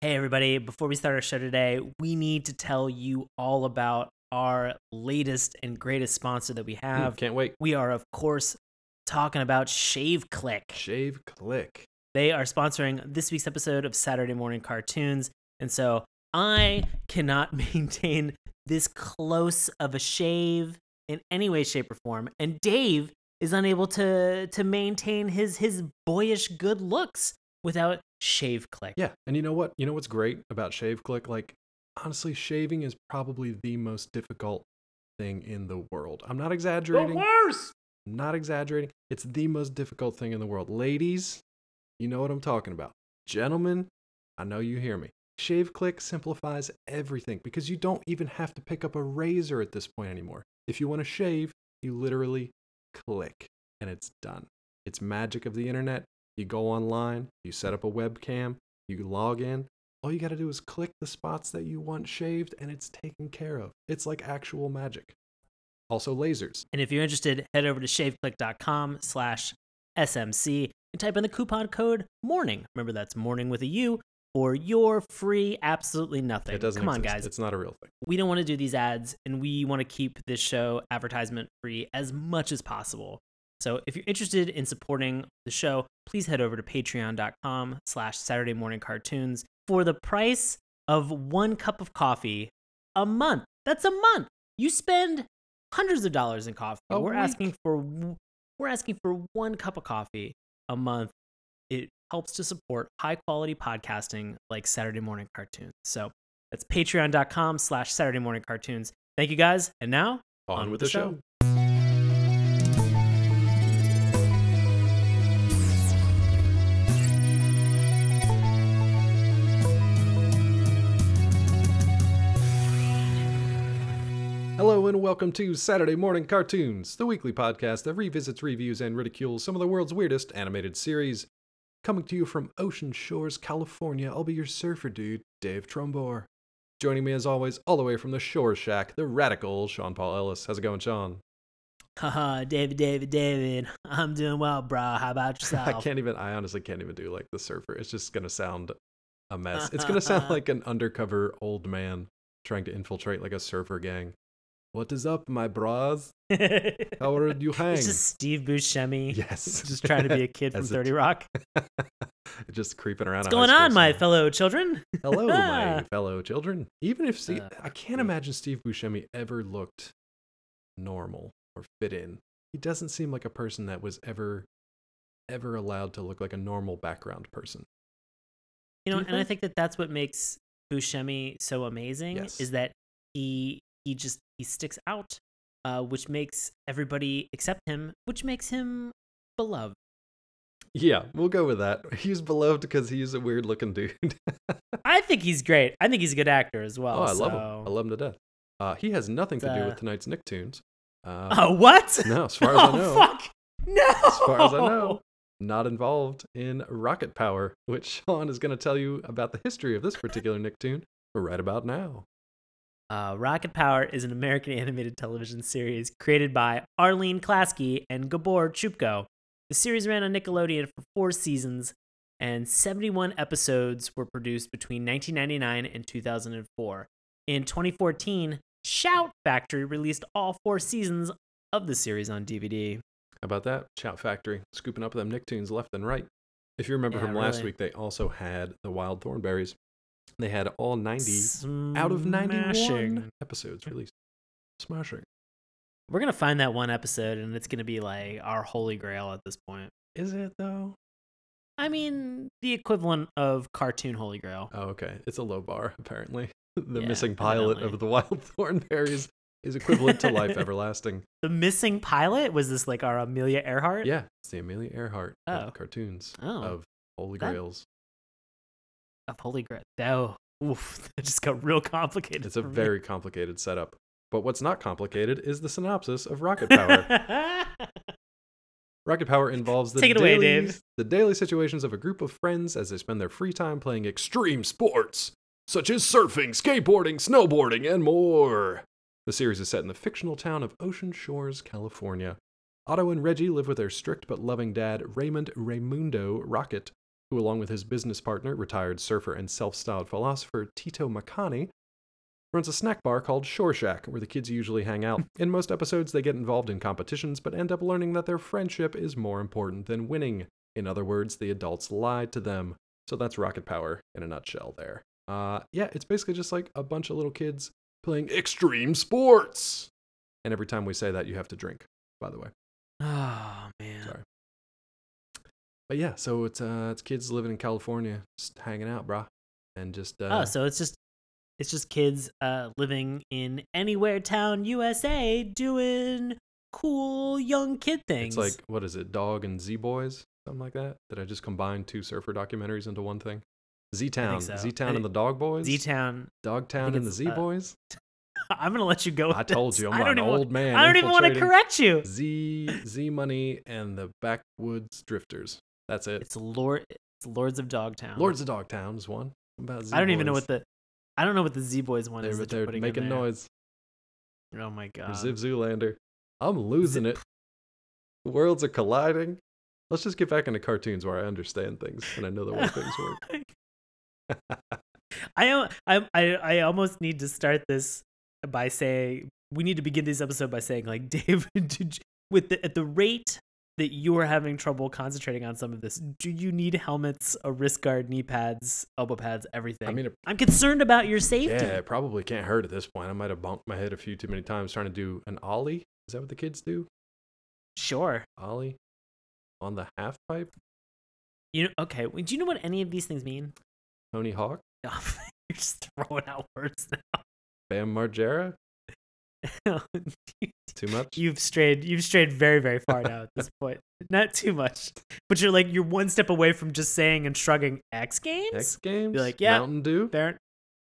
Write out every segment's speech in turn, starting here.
Hey, everybody, before we start our show today, we need to tell you all about our latest and greatest sponsor that we Hmm, have. Can't wait. We are, of course, talking about Shave Click. Shave click. They are sponsoring this week's episode of Saturday Morning Cartoons. And so I cannot maintain this close of a shave in any way, shape, or form. And Dave is unable to to maintain his his boyish good looks without Shave Click. Yeah. And you know what? You know what's great about shave click? Like, honestly, shaving is probably the most difficult thing in the world. I'm not exaggerating. the worst. I'm not exaggerating. It's the most difficult thing in the world. Ladies, you know what I'm talking about. Gentlemen, I know you hear me. Shave Click simplifies everything because you don't even have to pick up a razor at this point anymore. If you want to shave, you literally click and it's done. It's magic of the internet. You go online, you set up a webcam, you log in. All you got to do is click the spots that you want shaved and it's taken care of. It's like actual magic. Also lasers. And if you're interested, head over to shaveclick.com slash SMC and type in the coupon code MORNING. Remember, that's morning with a U for your free absolutely nothing. It doesn't Come on, guys. It's not a real thing. we don't want to do these ads and we want to keep this show advertisement free as much as possible. So if you're interested in supporting the show, please head over to patreon.com slash Saturday morning cartoons for the price of one cup of coffee a month. That's a month. You spend hundreds of dollars in coffee. A we're week. asking for we're asking for one cup of coffee a month. It helps to support high quality podcasting like Saturday morning cartoons. So that's patreon.com slash Saturday morning cartoons. Thank you guys. And now On, with the, show. Hello and welcome to Saturday Morning Cartoons, the weekly podcast that revisits, reviews, and ridicules some of the world's weirdest animated series. Coming to you from Ocean Shores, California, I'll be your surfer dude, Dave Trumbore. Joining me as always, all the way from the Shore Shack, the radical Sean Paul Ellis. How's it going, Sean? Haha, David, David, David. I'm doing well, bro. How about yourself? I can't even. I honestly can't even do like the surfer. It's just gonna sound a mess. It's gonna sound like an undercover old man trying to infiltrate like a surfer gang. What is up, my bras? How are you hang? It's just Steve Buscemi. yes, Just trying to be a kid from 30 Rock. just creeping around. What's going on, my fellow children? Hello, my fellow children. Even if Steve, Uh, I can't imagine Steve Buscemi ever looked normal or fit in. He doesn't seem like a person that was ever, ever allowed to look like a normal background person. You know, you and I think? think that that's what makes Buscemi so amazing Yes. is that he he just he sticks out, uh, which makes everybody accept him, which makes him beloved. Yeah, we'll go with that. He's beloved because he's a weird looking dude. I think he's great. I think he's a good actor as well. oh, I love him. I love him to death. Uh, he has nothing to do with tonight's Nicktoons. Uh, Oh, what? no, as far as oh, I know, fuck. No. as far as I know, not involved in rocket power, which Sean is going to tell you about the history of this particular Nicktoon right about now. Uh, Rocket Power is an American animated television series created by Arlene Klasky and Gabor Csupo. The series ran on Nickelodeon for four seasons, and 71 episodes were produced between 1999 and 2004. In 2014, Shout Factory released all four seasons of the series on DVD. How about that? Shout Factory, scooping up them Nicktoons left and right. If you remember Yeah, from last really. week, they also had the Wild Thornberrys. They had all 90 out of 91 episodes released. Smashing. We're gonna find that one episode, and it's gonna be like our holy grail at this point. Is it though? I mean, the equivalent of cartoon holy grail. Oh, okay. It's a low bar, apparently. The Yeah, missing pilot of the Wild Thornberrys is equivalent to life everlasting. The missing pilot was this like our Amelia Earhart? Yeah, it's the Amelia Earhart uh, Oh. of cartoons Oh. of Holy That- Grails. Of Holy Grail. Oh, oof, that just got real complicated. It's a very complicated setup. But what's not complicated is the synopsis of Rocket Power. Rocket Power involves the away, daily, Dave. the daily situations of a group of friends as they spend their free time playing extreme sports, such as surfing, skateboarding, snowboarding, and more. The series is set in the fictional town of Ocean Shores, California. Otto and Reggie live with their strict but loving dad, Raymond Raymundo Rocket, who, along with his business partner, retired surfer and self styled philosopher Tito Makani, runs a snack bar called Shore Shack, where the kids usually hang out. In most episodes, they get involved in competitions, but end up learning that their friendship is more important than winning. In other words, the adults lied to them. So that's Rocket Power in a nutshell there. Uh, yeah, it's basically just like a bunch of little kids playing extreme sports. And every time we say that, you have to drink, by the way. Oh man. Sorry. But yeah, so it's uh it's kids living in California, just hanging out, brah. And just uh oh, so it's just it's just kids uh living in anywhere town USA doing cool young kid things. it's like what is it, Dog and Z Boys? Something like that? Did I just combine two surfer documentaries into one thing? Z Town. so. Z Town and the Dog Boys? Z Town. Dog Town and the Z uh, Boys? I'm gonna let you go. I told this. you, I'm an old wa- man. I don't even want to correct you. Z Z Money and the Backwoods Drifters. That's it. It's Lord. It's Lords of Dogtown. Lords of Dogtown is one. What about Z I don't even know what the. I don't know what the Z Boys one they're, is. they're making noise. Oh my Or god. Ziv Zoolander. I'm losing it. Worlds are colliding. Let's just get back into cartoons where I understand things and I know the way things work. I, am- I I I almost need to start this by saying we need to begin this episode by saying like David, did you- with the at the rate that you are having trouble concentrating on some of this, do you need helmets, a wrist guard, knee pads, elbow pads, everything? I mean, it, I'm concerned about your safety. yeah, it probably can't hurt at this point. I might have bumped my head a few too many times trying to do an ollie. Is that what the kids do? Sure. Ollie on the half pipe? You know, okay. Do you know what any of these things mean? Tony Hawk? You're just throwing out words now. Bam Margera? Too much? you've strayed you've strayed very very far now at this point not too much but you're like you're one step away from just saying and shrugging x games X Games? like, yeah. Mountain Dew? Baron-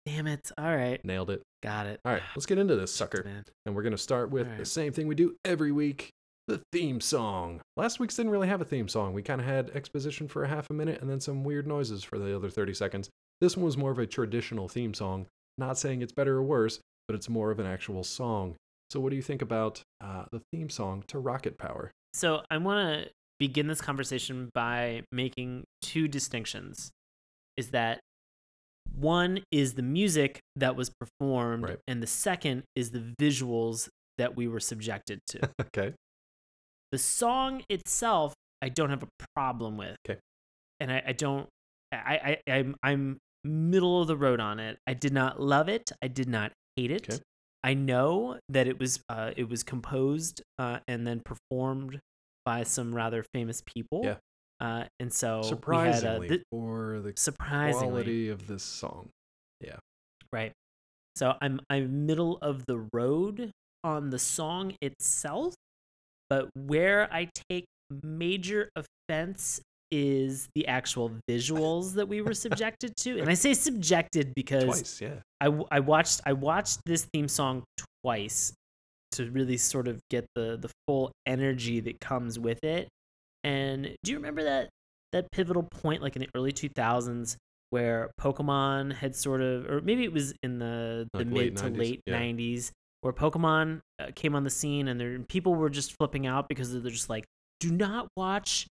damn it all right Nailed it. got it All right, let's get into this sucker. man And we're going to start with the same thing we do every week the theme song. Last week's didn't really have a theme song. We kind of had exposition for a half a minute and then some weird noises for the other 30 seconds. This one was more of a traditional theme song. Not saying it's better or worse, but it's more of an actual song. So, what do you think about uh, the theme song to Rocket Power? so i want to begin this conversation by making two distinctions is that one is the music that was performed Right. and the second is the visuals that we were subjected to okay. the song itself i don't have a problem with Okay. and i, I don't I, I i'm i'm middle of the road on it i did not love it i did not hate it Okay. i know that it was uh it was composed uh and then performed by some rather famous people Yeah. uh and so Surprisingly, we had, th- for the surprisingly quality of this song. Yeah, right. So I'm I'm middle of the road on the song itself, but where I take major offense is the actual visuals that we were subjected to. And I say subjected because Twice, yeah. I, I watched I watched this theme song twice to really sort of get the the full energy that comes with it. And do you remember that that pivotal point like in the early 2000s where Pokemon had sort of or maybe it was in the the Like mid late to 90s, late yeah. 90s where Pokemon uh, came on the scene and there people were just flipping out because they're just like do not watch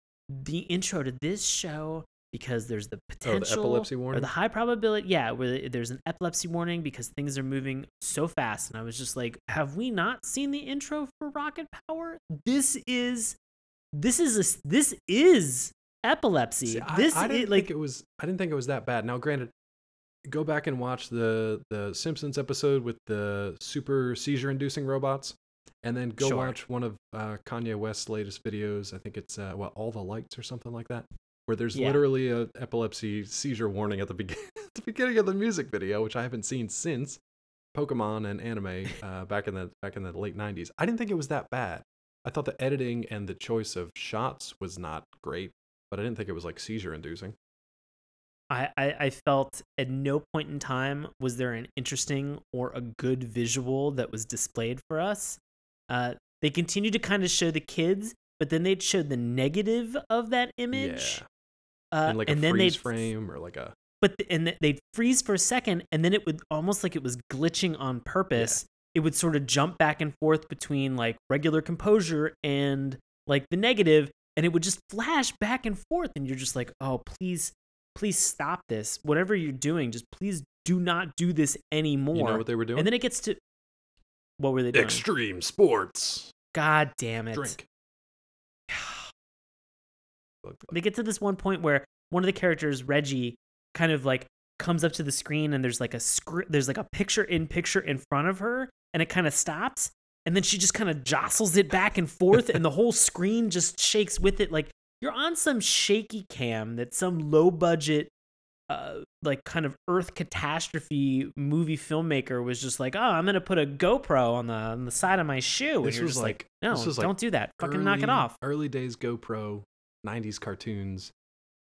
the intro to this show because there's the potential Oh, epilepsy or warning? the high probability yeah where there's an epilepsy warning because things are moving so fast and i was just like have we not seen the intro for rocket power this is this is a this is epilepsy See, I, this I didn't like think it was. I didn't think it was that bad. Now, granted, go back and watch the the Simpsons episode with the super seizure inducing robots, and then go Sure. watch one of uh, Kanye West's latest videos. I think it's uh, what all the lights or something like that, where there's Yeah. literally a epilepsy seizure warning at the beginning at the beginning of the music video, which I haven't seen since Pokemon and anime uh, back in the back in the late '90s. I didn't think it was that bad. I thought the editing and the choice of shots was not great, but I didn't think it was like seizure inducing. I I felt at no point in time was there an interesting or a good visual that was displayed for us. Uh, they continued to kind of show the kids, but then they'd show the negative of that image. Yeah. Uh, in like and a then they'd frame or like a but th- and they'd freeze for a second and then it would almost like it was glitching on purpose it would sort of jump back and forth between like regular composure and like the negative and it would just flash back and forth and you're just like oh please please stop this whatever you're doing just please do not do this anymore You know what they were doing? and then it gets to what were they doing Extreme sports. god damn it Drink. they get to this one point where one of the characters reggie kind of like comes up to the screen and there's like a scr- there's like a picture in picture in front of her and it kind of stops and then she just kind of jostles it back and forth and the whole screen just shakes with it like you're on some shaky cam that some low budget uh, like kind of earth catastrophe movie filmmaker was just like, oh, I'm gonna put a GoPro on the on the side of my shoe, This and was just like, like- no, this was like don't do that, fucking knock it off. Early days GoPro, 90s cartoons.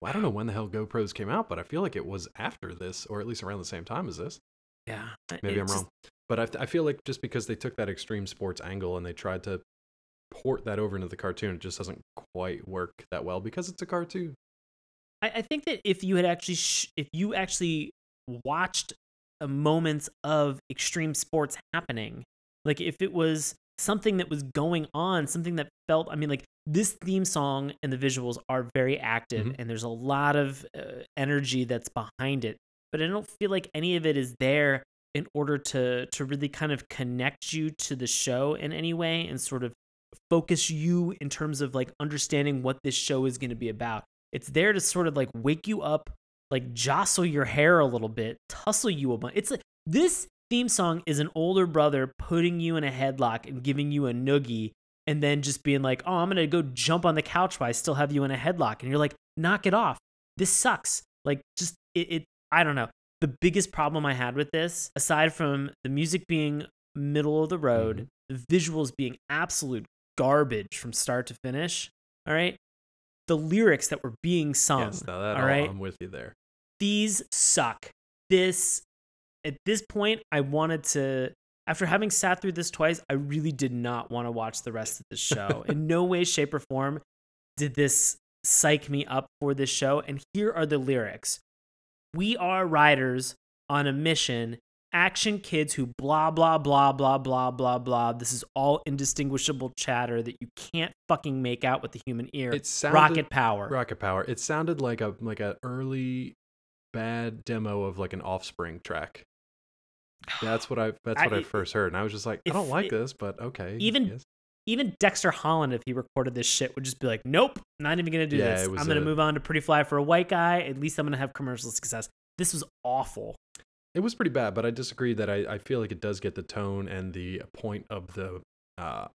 Well, I don't know when the hell GoPros came out, but I feel like it was after this, or at least around the same time as this. Yeah, Maybe I'm just- wrong. But I, I feel like just because they took that extreme sports angle and they tried to port that over into the cartoon, it just doesn't quite work that well because it's a cartoon. I, I think that if you had actually, sh- if you actually watched uh, moments of extreme sports happening, like if it was something that was going on, something that felt, I mean, like this theme song and the visuals are very active, Mhm. and there's a lot of uh, energy that's behind it. But I don't feel like any of it is there in order to to really kind of connect you to the show in any way and sort of focus you in terms of like understanding what this show is going to be about. It's there to sort of like wake you up, like jostle your hair a little bit, tussle you a bunch. It's like this theme song is an older brother putting you in a headlock and giving you a noogie and then just being like, "Oh, I'm going to go jump on the couch while I still have you in a headlock." And you're like, "Knock it off. This sucks." Like just it, it I don't know. The biggest problem I had with this, aside from the music being middle of the road, mm-hmm. the visuals being absolute garbage from start to finish, all right? The lyrics that were being sung, yes, now that all all, right? I'm with you there. these suck. This at this point I wanted to after having sat through this twice, I really did not want to watch the rest of the show. In no way shape or form did this psych me up for this show and here are the lyrics. We are riders on a mission. Action kids who blah blah blah blah blah blah blah. This is all indistinguishable chatter that you can't fucking make out with the human ear. It sounded Rocket power. Rocket Power. It sounded like a like an early bad demo of like an Offspring track. That's what I that's what I, I- first heard, and I was just like, I don't like it- this, but okay. even- yes. even Dexter Holland, if he recorded this shit, would just be like, "Nope, not even gonna do Yeah, this. I'm gonna a- move on to Pretty Fly for a White Guy. At least I'm gonna have commercial success." This was awful. It was pretty bad, but I disagree that I, I feel like it does get the tone and the point of the uh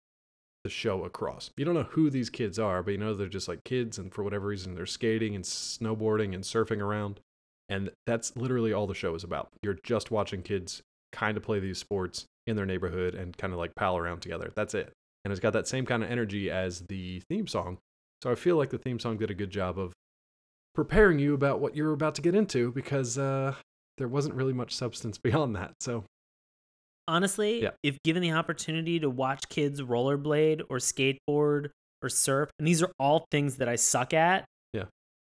the show across. You don't know who these kids are, but you know they're just like kids and for whatever reason they're skating and snowboarding and surfing around. And that's literally all the show is about. You're just watching kids kind of play these sports in their neighborhood and kind of like pal around together. That's it. And it's got that same kind of energy as the theme song. So I feel like the theme song did a good job of preparing you about what you're about to get into because uh there wasn't really much substance beyond that. So Honestly, Yeah. if given the opportunity to watch kids rollerblade or skateboard or surf, and these are all things that I suck at, Yeah.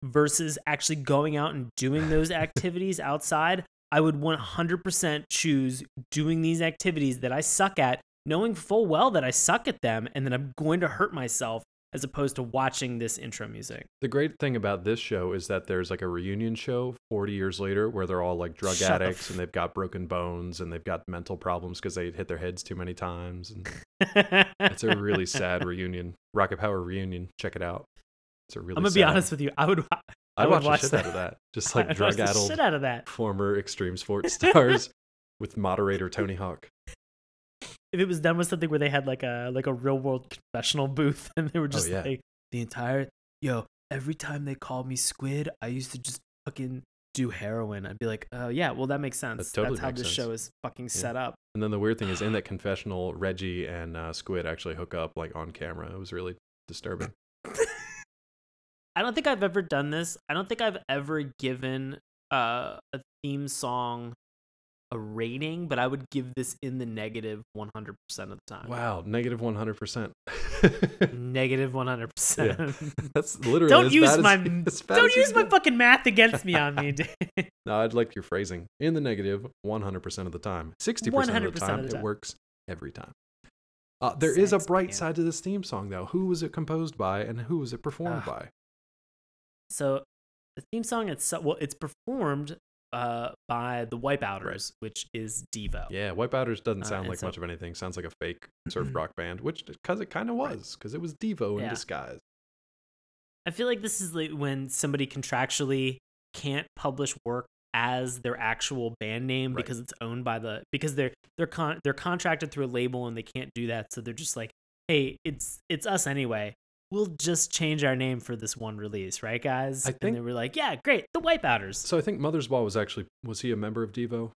versus actually going out and doing those activities outside, I would 100% choose doing these activities that I suck at, knowing full well that I suck at them and that I'm going to hurt myself as opposed to watching this intro music. the great thing about this show is that there's like a reunion show 40 years later where they're all like drug Shut addicts and they've got broken bones and they've got mental problems because they hit their heads too many times. And it's a really sad reunion. Rocket Power reunion. Check it out. It's a really. I'm gonna be honest with you. I would. I I'd would watch, watch the shit that. out of that. Just like drug addled shit out of that. former extreme sports stars with moderator Tony Hawk. If it was done with something where they had like a like a real world confessional booth and they were just Oh, yeah. like the entire yo every time they called me squid I used to just fucking do heroin. I'd be like, oh yeah, well that makes sense. totally That's how this sense. show is fucking set up. And then the weird thing is, in that confessional, Reggie and uh, Squid actually hook up like on camera. It was really disturbing. I don't think I've ever done this. I don't think I've ever given uh, a theme song a rating, but I would give this in the negative 100% of the time. Wow, negative negative one hundred percent. Negative 100%. That's literally. don't as use my as, as don't use my fucking math against me on me. No, I'd like your phrasing in the negative negative one hundred percent of the time. Sixty percent of 100% the time, of the it works every time. Uh, there is a bright band. side to this theme song, though. Who was it composed by, and who was it performed Ah. by? So the theme song itself, well, it's performed uh, by the Wipeouters, which is Devo. Yeah, Wipeouters doesn't Uh, sound and like so- much of anything. Sounds like a fake surf rock band, which because it kind of was, because it was Devo in Yeah. disguise. I feel like this is like when somebody contractually can't publish work as their actual band name Right. because it's owned by the because they're they're con- they're contracted through a label and they can't do that so they're just like hey it's it's us anyway we'll just change our name for this one release right guys I and think- they were like yeah great the wipeouters So I think Mothersbaugh was actually was he a member of Devo?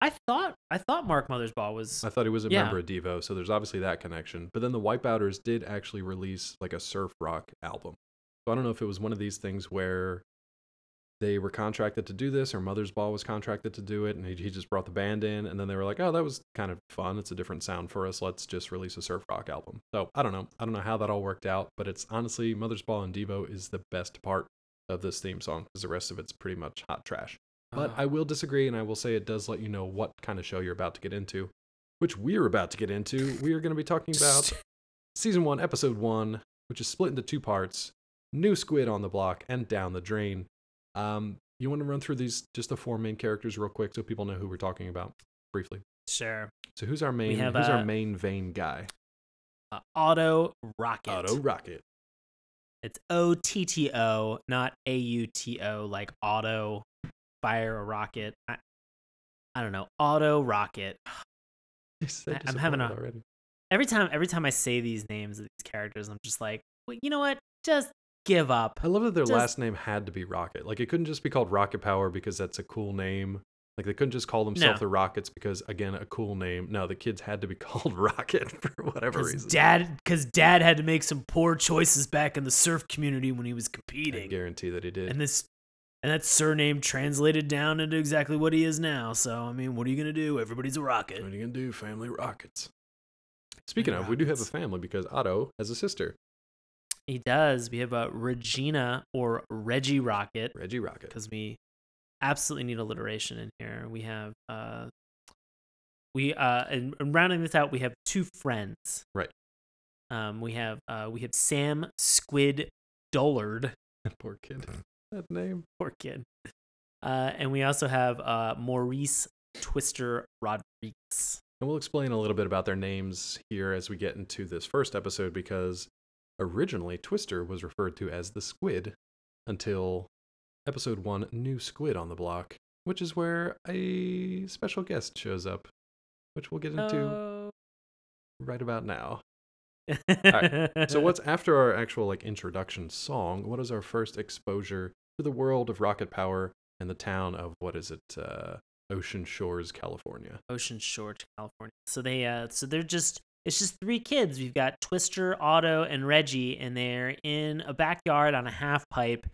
i thought i thought mark mothersbaugh was I thought he was a Yeah. member of Devo, so there's obviously that connection. But then the Wipeouters did actually release like a surf rock album. So I don't know if it was one of these things where they were contracted to do this, or Mothersbaugh was contracted to do it, and he, he just brought the band in, and then they were like, "Oh, that was kind of fun. It's a different sound for us. Let's just release a surf rock album." So I don't know. I don't know how that all worked out, but it's honestly Mothersbaugh and Devo is the best part of this theme song because the rest of it's pretty much hot trash. But Oh. I will disagree, and I will say it does let you know what kind of show you're about to get into, which we're about to get into. We are going to be talking about season one, episode one, which is split into two parts New Squid on the Block and Down the Drain. Um, you want to run through these, just the four main characters, real quick, so people know who we're talking about briefly. sure So, who's our main, have, who's our uh, main vein guy? uh, auto rocket Otto Rocket. it's o-t-t-o not a-u-t-o like auto fire a rocket I, I don't know auto rocket so I- I'm having a- already. every time every time I say these names of these characters, I'm just like, well, you know what? Just give up. I love that their Just- last name had to be Rocket. Like it couldn't just be called Rocket Power because that's a cool name. Like they couldn't just call themselves No. the Rockets because again a cool name. No, the kids had to be called Rocket for whatever reason. dad, because dad had to make some poor choices back in the surf community when he was I competing, guarantee that he did. and this and that surname translated down into exactly what he is now. So I mean, what are you gonna do? Everybody's a rocket. what are you gonna do, family Rockets? Speaking of, we do have a family because Otto has a sister, He does. We have a Regina or Reggie Rocket Reggie Rocket. because we absolutely need alliteration in here. We have uh we uh and, and rounding this out, we have two friends. Right. Um we have uh we have Sam Squid Dullard, Poor kid. That name. poor kid. Uh and we also have uh Maurice Twister Rodriguez. And we'll explain a little bit about their names here as we get into this first episode because originally Twister was referred to as the Squid until episode one, New Squid on the Block, which is where a special guest shows up, which we'll get into Oh. right about now. right, So, what's after our actual like introduction song? What is our first exposure to the world of rocket power and the town of what is it? Uh, Ocean Shores, California. Ocean Shore, California. So they uh so they're just it's just three kids. We've got Twister, Otto, and Reggie, and they're in a backyard on a half pipe,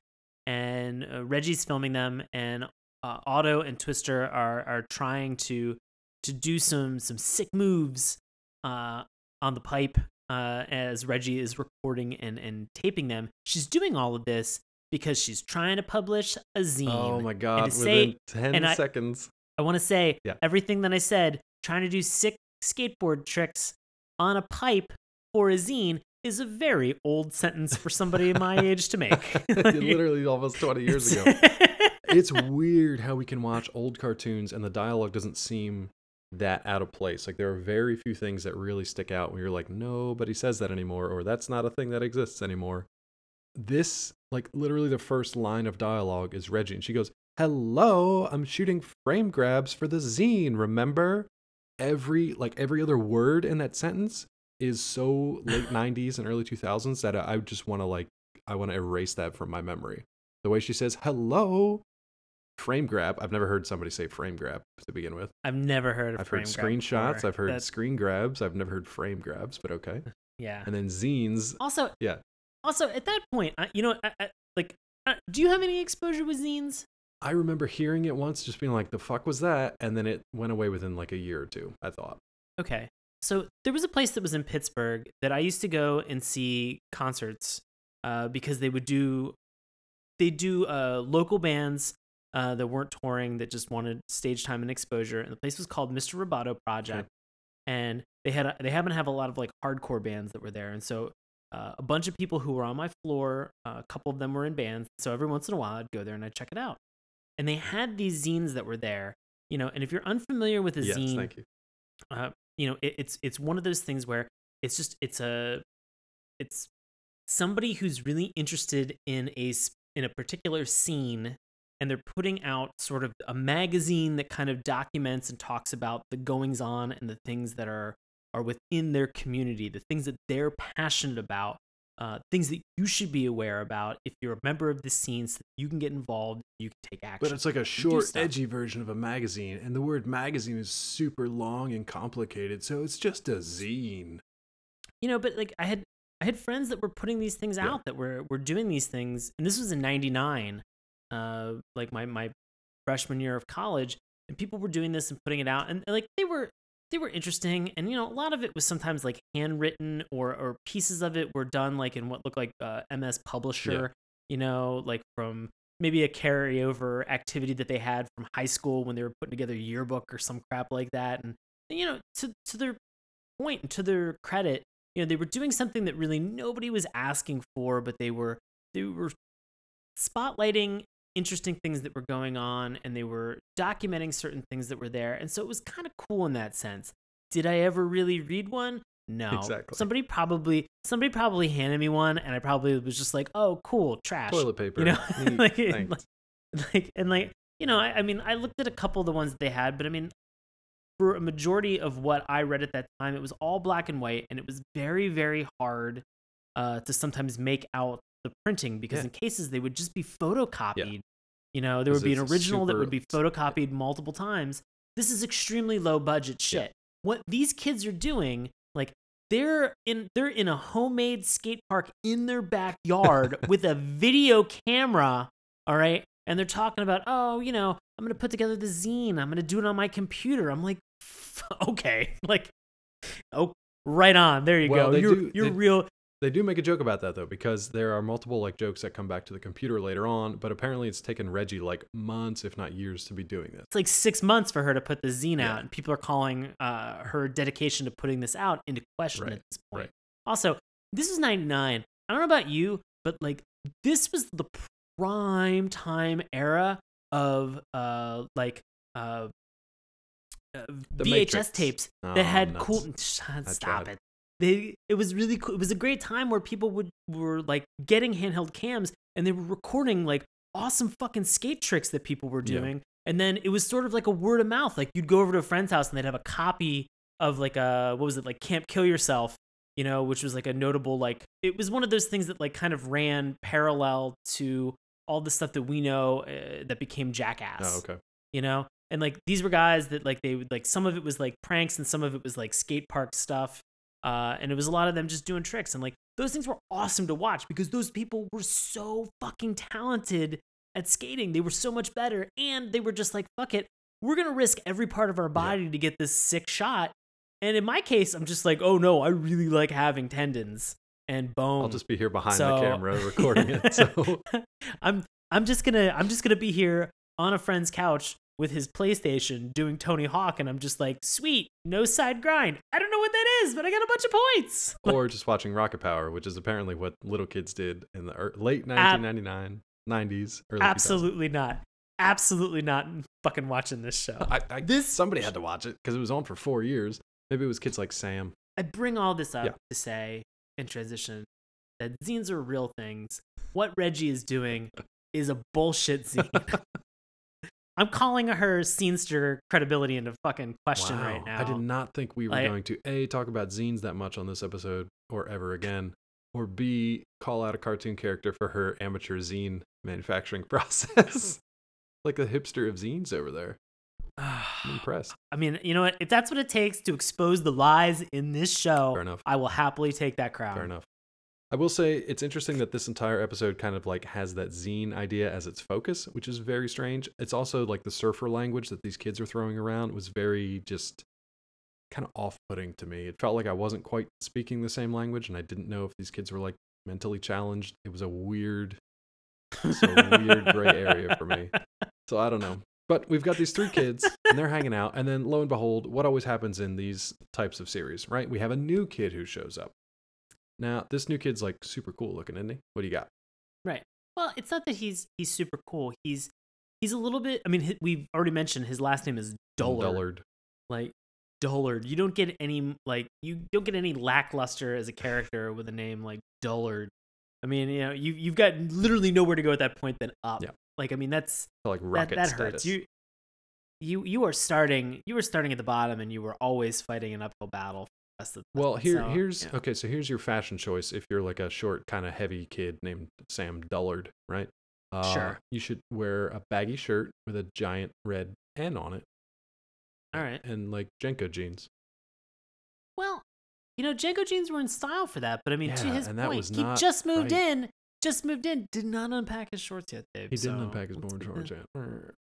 and uh, Reggie's filming them, and uh, Otto and Twister are are trying to to do some some sick moves uh on the pipe uh as Reggie is recording and and taping them. She's doing all of this because she's trying to publish a zine. Oh my god, to within say- 10 and I- seconds. I want to say Yeah. everything that I said, trying to do sick skateboard tricks on a pipe for a zine is a very old sentence for somebody my age to make. Literally almost 20 years ago. it's- it's weird how we can watch old cartoons and the dialogue doesn't seem that out of place. Like there are very few things that really stick out where you're like, nobody says that anymore, or that's not a thing that exists anymore. This, like literally the first line of dialogue is Reggie, and she goes, Hello, I'm shooting frame grabs for the zine, remember? Every like every other word in that sentence is so late 90s and early 2000s that I I just want to like I want to erase that from my memory. The way she says hello, frame grab. I've never heard somebody say frame grab to begin with. I've never heard of I've heard frame grab screenshots. before. I've heard That- screen grabs. I've never heard frame grabs, but okay. yeah. And then zines. Also, Yeah. Also, at that point, I, you know, I, I, like, uh, do you have any exposure with zines? I remember hearing it once, just being like, "The fuck was that?" And then it went away within like a year or two. I thought. Okay. So there was a place that was in Pittsburgh that I used to go and see concerts uh, because they would do they do uh, local bands uh, that weren't touring that just wanted stage time and exposure. And the place was called Mr. Roboto Project. and they had a, they happen to have a lot of like hardcore bands that were there, and so uh, a bunch of people who were on my floor, uh, a couple of them were in bands. So every once in a while, I'd go there and I'd check it out. And they had these zines that were there, you know. And if you're unfamiliar with a yes, zine, thank you. uh, you know, it, it's it's one of those things where it's just it's a it's somebody who's really interested in a in a particular scene and they're putting out sort of a magazine that kind of documents and talks about the goings on and the things that are are within their community the things that they're passionate about uh, things that you should be aware about if you're a member of the scene so that you can get involved you can take action But it's like a short, edgy version of a magazine, and the word magazine is super long and complicated, so it's just a zine. you know but like i had i had friends that were putting these things Yeah. out that were were doing these things and this was in 99 uh like my my freshman year of college and people were doing this and putting it out and like they were they were interesting and you know a lot of it was sometimes like handwritten or or pieces of it were done like in what looked like uh, ms publisher you know like from maybe a carryover activity that they had from high school when they were putting together a yearbook or some crap like that and you know to to their point and to their credit you know they were doing something that really nobody was asking for but they were they were spotlighting interesting things that were going on and they were documenting certain things that were there and so it was kind of cool in that sense did i ever really read one no Exactly. somebody probably somebody probably handed me one and i probably was just like oh cool trash Toilet paper. you know like, thanks. like like and like you know I, I mean i looked at a couple of the ones that they had but i mean for a majority of what i read at that time it was all black and white and it was very very hard uh, to sometimes make out the printing because Yeah. in cases they would just be photocopied you know there would be an original that would be photocopied multiple times. This is extremely low budget Yeah. shit. What these kids are doing like they're in they're in a homemade skate park in their backyard with a video camera all right? And they're talking about oh you know i'm gonna put together the zine. I'm gonna do it on my computer. I'm like okay. Like oh right on. There you Well, go. you're, do- you're they- real They do make a joke about that though, because there are multiple like jokes that come back to the computer later on. But apparently, it's taken Reggie like months, if not years, to be doing this. it's like six months for her to put the zine Yeah. out and people are calling uh, her dedication to putting this out into question Right, at this point right. also this is 99 i don't know about you but like this was the prime time era of uh like uh uh, VHS tapes Oh, that had nuts. cool. Stop it. They. It was really cool. It was a great time where people would were like getting handheld cams and they were recording like awesome fucking skate tricks that people were Yeah. doing. And then it was sort of like a word of mouth. Like you'd go over to a friend's house and they'd have a copy of like a what was it like Camp Kill Yourself, you know, which was like a notable like it was one of those things that like kind of ran parallel to all the stuff that we know uh, that became Jackass Oh, okay. you know and like these were guys that like they would like some of it was like pranks and some of it was like skate park stuff uh and it was a lot of them just doing tricks. And like those things were awesome to watch because those people were so fucking talented at skating. They were so much better and they were just like fuck it. We're gonna risk every part of our body to get this sick shot. And in my case i'm just like oh no i really like having tendons and bone I'll just be here behind So- the camera recording it. So. I'm I'm just gonna I'm just gonna be here on a friend's couch with his PlayStation doing Tony Hawk, and I'm just like, sweet, no side grind. I don't know what that is, but I got a bunch of points. or just watching Rocket Power, which is apparently what little kids did in the late Ab- 1999, 90s, early 2000s. Absolutely not. Absolutely not fucking watching this show. I, I, This- somebody had to watch it because it was on for four years. Maybe it was kids like Sam. I bring all this up Yeah. to say in transition that zines are real things. What Reggie is doing is a bullshit zine. I'm calling her scenester credibility into fucking question Wow. right now. I did not think we were Like- going to a talk about zines that much on this episode or ever again, or b call out a cartoon character for her amateur zine manufacturing process. like the hipster of zines over there. I'm impressed. I mean, you know what? If that's what it takes to expose the lies in this show, Fair enough. I will happily take that crown. Fair enough. I will say it's interesting that this entire episode kind of like has that zine idea as its focus, which is very strange. It's also like the surfer language that these kids are throwing around was very just kind of off-putting to me. It felt like I wasn't quite speaking the same language, and I didn't know if these kids were like mentally challenged. It was a weird, a weird gray area for me. So I don't know. But we've got these three kids and they're hanging out. And then lo and behold, what always happens in these types of series, right? We have a new kid who shows up. Now, this new kid's like super cool looking, isn't he? What do you got? Right. Well, it's not that he's he's super cool. He's he's a little bit. I mean, hi- we've already mentioned his last name is Dullard. Dullard. Like Dullard. You don't get any like you don't get any lackluster as a character with a name like Dullard. I mean, you know, you you've got literally nowhere to go at that point than up. Yeah. Like, I mean, that's Like that, rocket that status. hurts. You you you are starting you were starting at the bottom and you were always fighting an uphill battle rest of the Well, here, So, here's yeah. okay. So here's your fashion choice. If you're like a short, kind of heavy kid named Sam Dullard, right? Uh, Sure. You should wear a baggy shirt with a giant red N on it, all right. and like JNCO jeans. Well, you know, Django jeans were in style for that, but I mean, to his and that point, was he just moved right. in, just moved in, did not unpack his shorts yet, Dave. He didn't unpack his board shorts yet,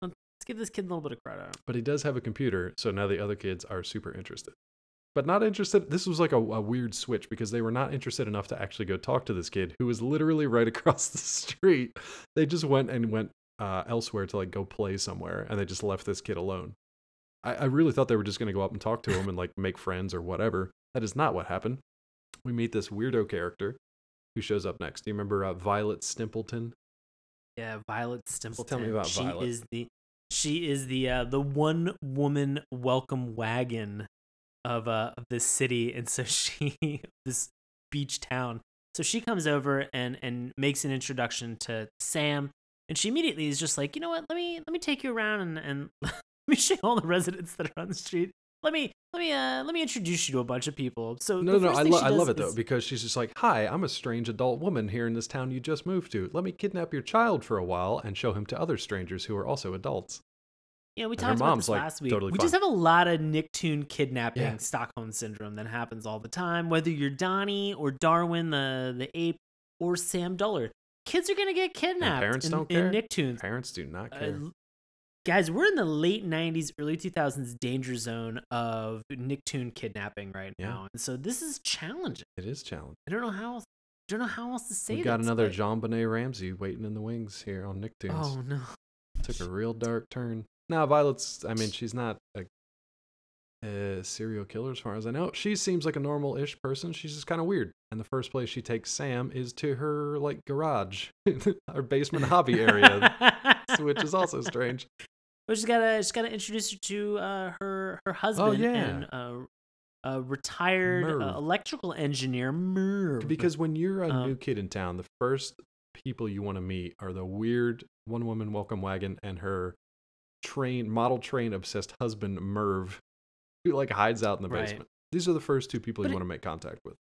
Let's give this kid a little bit of credit. but he does have a computer. So now the other kids are super interested, but not interested. This was like a, a weird switch because they were not interested enough to actually go talk to this kid who was literally right across the street. They just went and went uh, elsewhere to like go play somewhere, and they just left this kid alone. I, I really thought they were just going to go up and talk to him and like make friends or whatever. That is not what happened. We meet this weirdo character who shows up next. Do you remember uh, Violet Stimpleton? Yeah, Violet Stimpleton. tell me about she Violet. is the she is the uh, the one woman welcome wagon of uh of this city, and so she this beach town. So she comes over and and makes an introduction to Sam, and she immediately is just like, you know what? Let me let me take you around and and let me show all the residents that are on the street. Let me let me uh let me introduce you to a bunch of people. So No, no, I, lo- I love it though because she's just like, "Hi, I'm a strange adult woman here in this town you just moved to. Let me kidnap your child for a while and show him to other strangers who are also adults." Yeah, we And talked about this like, last week. totally we just have a lot of Nicktoon kidnapping, Yeah. Stockholm syndrome that happens all the time. Whether you're Donnie or Darwin the the ape or Sam Dullard, kids are gonna get kidnapped. parents in, don't in care? Nicktoons. Parents do not Uh, care. guys, we're in the late '90s, early 2000s danger zone of Nicktoon kidnapping right Yeah. now, and so this is challenging. it is challenging. I don't know how else. Don't know how else to say We got another JonBenét Ramsey waiting in the wings here on Nicktoons. Oh no. Took a real dark turn. Now Violet's, I mean, she's not a, a serial killer as far as I know. She seems like a normal-ish person. She's just kind of weird. And the first place she takes Sam is to her like garage, her basement hobby area, which is also strange. Well, she's gotta she's gotta introduce her to uh, her her husband oh, yeah. and uh, a retired uh, electrical engineer Merv. Because when you're a Um, new kid in town, the first people you want to meet are the weird one woman welcome wagon and her train model train obsessed husband Merv, who like hides out in the Right. basement. These are the first two people But you it- want to make contact with.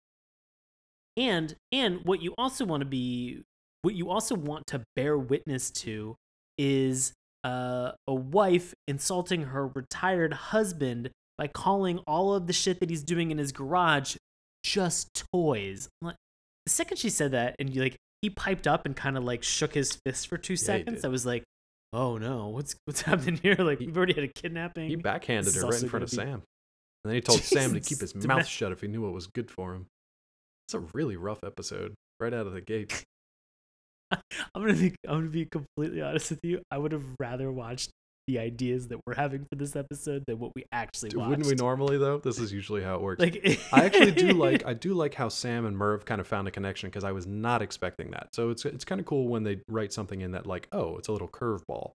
and and what you also want to be what you also want to bear witness to is uh, a wife insulting her retired husband by calling all of the shit that he's doing in his garage just toys. Like, the second she said that, and you like he piped up and kind of like shook his fist for two he seconds. I was like, oh no, what's what's happening here? Like we've already had a kidnapping. He backhanded her right in front of be- Sam. And then he told Sam to keep his mouth shut if he knew what was good for him. It's a really rough episode right out of the gate. I'm gonna be I'm gonna be completely honest with you. I would have rather watched the ideas that we're having for this episode than what we actually watched. Wouldn't we normally though? This is usually how it works. Like I actually do like I do like how Sam and Merv kind of found a connection because I was not expecting that. So it's it's kind of cool when they write something in that like oh it's a little curveball.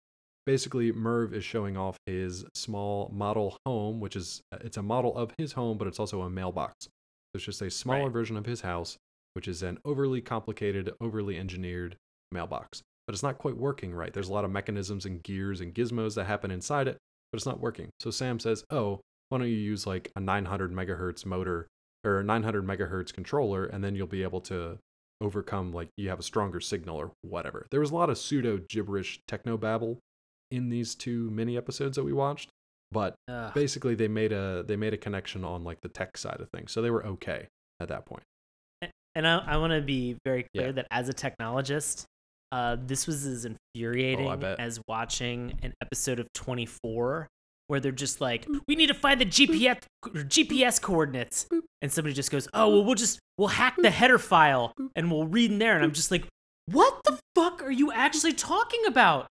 Basically, Merv is showing off his small model home, which is uh, it's a model of his home, but it's also a mailbox. So it's just a smaller Right. version of his house, which is an overly complicated, overly engineered mailbox. But it's not quite working right. There's a lot of mechanisms and gears and gizmos that happen inside it, but it's not working. So Sam says, "Oh, why don't you use like a 900 megahertz motor or 900 megahertz controller, and then you'll be able to overcome like you have a stronger signal or whatever." There was a lot of pseudo gibberish techno babble in these two mini episodes that we watched, but Ugh. basically they made a they made a connection on like the tech side of things, so they were okay at that point. and I, I want to be very clear Yeah. that as a technologist, uh, this was as infuriating bet. as watching an episode of 24 where they're just like, we need to find the GPS GPS coordinates, and somebody just goes, oh well, we'll just we'll hack the header file and we'll read in there, and I'm just like, what the fuck are you actually talking about?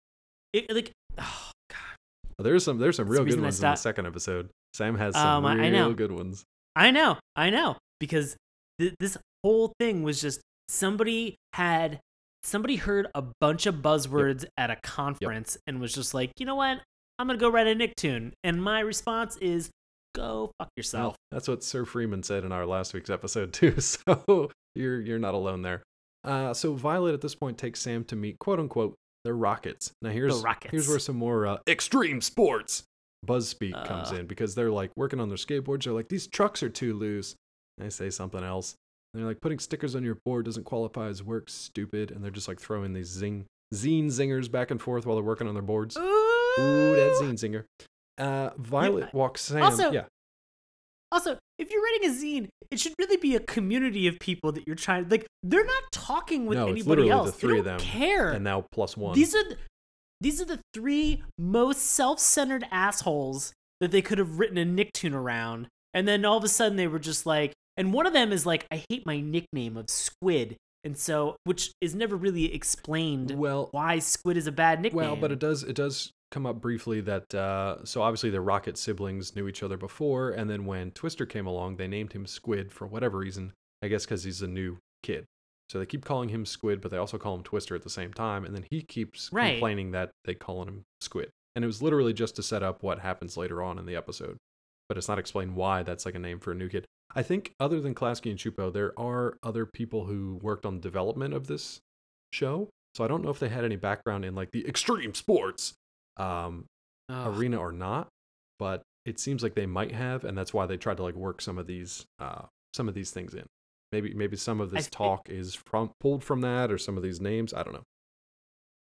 It, like, oh god, There's some there's some real good ones in the second episode. Sam has some Um, I- I real know. good ones. I know, I know, because th- this whole thing was just somebody had somebody heard a bunch of buzzwords at a conference and was just like, you know what, I'm gonna go write a Nicktoon, and my response is, go fuck yourself. Well, that's what Sir Freeman said in our last week's episode too. So you're you're not alone there. Uh, so Violet at this point takes Sam to meet quote unquote the Rockets. Now here's Rockets. here's where some more uh, extreme sports buzz speak comes Uh. in because they're like working on their skateboards. They're like these trucks are too loose. And I say something else. And they're like putting stickers on your board doesn't qualify as work. Stupid. And they're just like throwing these zing zine zingers back and forth while they're working on their boards. Ooh, that zine zinger. Uh, Violet walks Sam. also- yeah. Also, if you're writing a zine, it should really be a community of people that you're trying. Like, they're not talking with No, it's anybody literally the else. three they of don't them, care. And now plus one. These are the, these are the three most self-centered assholes that they could have written a Nicktoon around, and then all of a sudden they were just like, and one of them is like, I hate my nickname of Squid, and so which is never really explained well, why Squid is a bad nickname. Well, but it does it does come up briefly that uh, so obviously the Rocket siblings knew each other before, and then when Twister came along, they named him Squid for whatever reason. I guess because he's a new kid. So they keep calling him Squid, but they also call him Twister at the same time, and then he keeps Right. complaining that they calling him Squid. And it was literally just to set up what happens later on in the episode. But it's not explained why that's like a name for a new kid. I think other than Klasky and Csupo, there are other people who worked on the development of this show. So I don't know if they had any background in like the extreme sports um, arena or not, but it seems like they might have, and that's why they tried to like work some of these uh, some of these things in. Maybe maybe some of this thi- talk is from pulled from that, or some of these names. I don't know.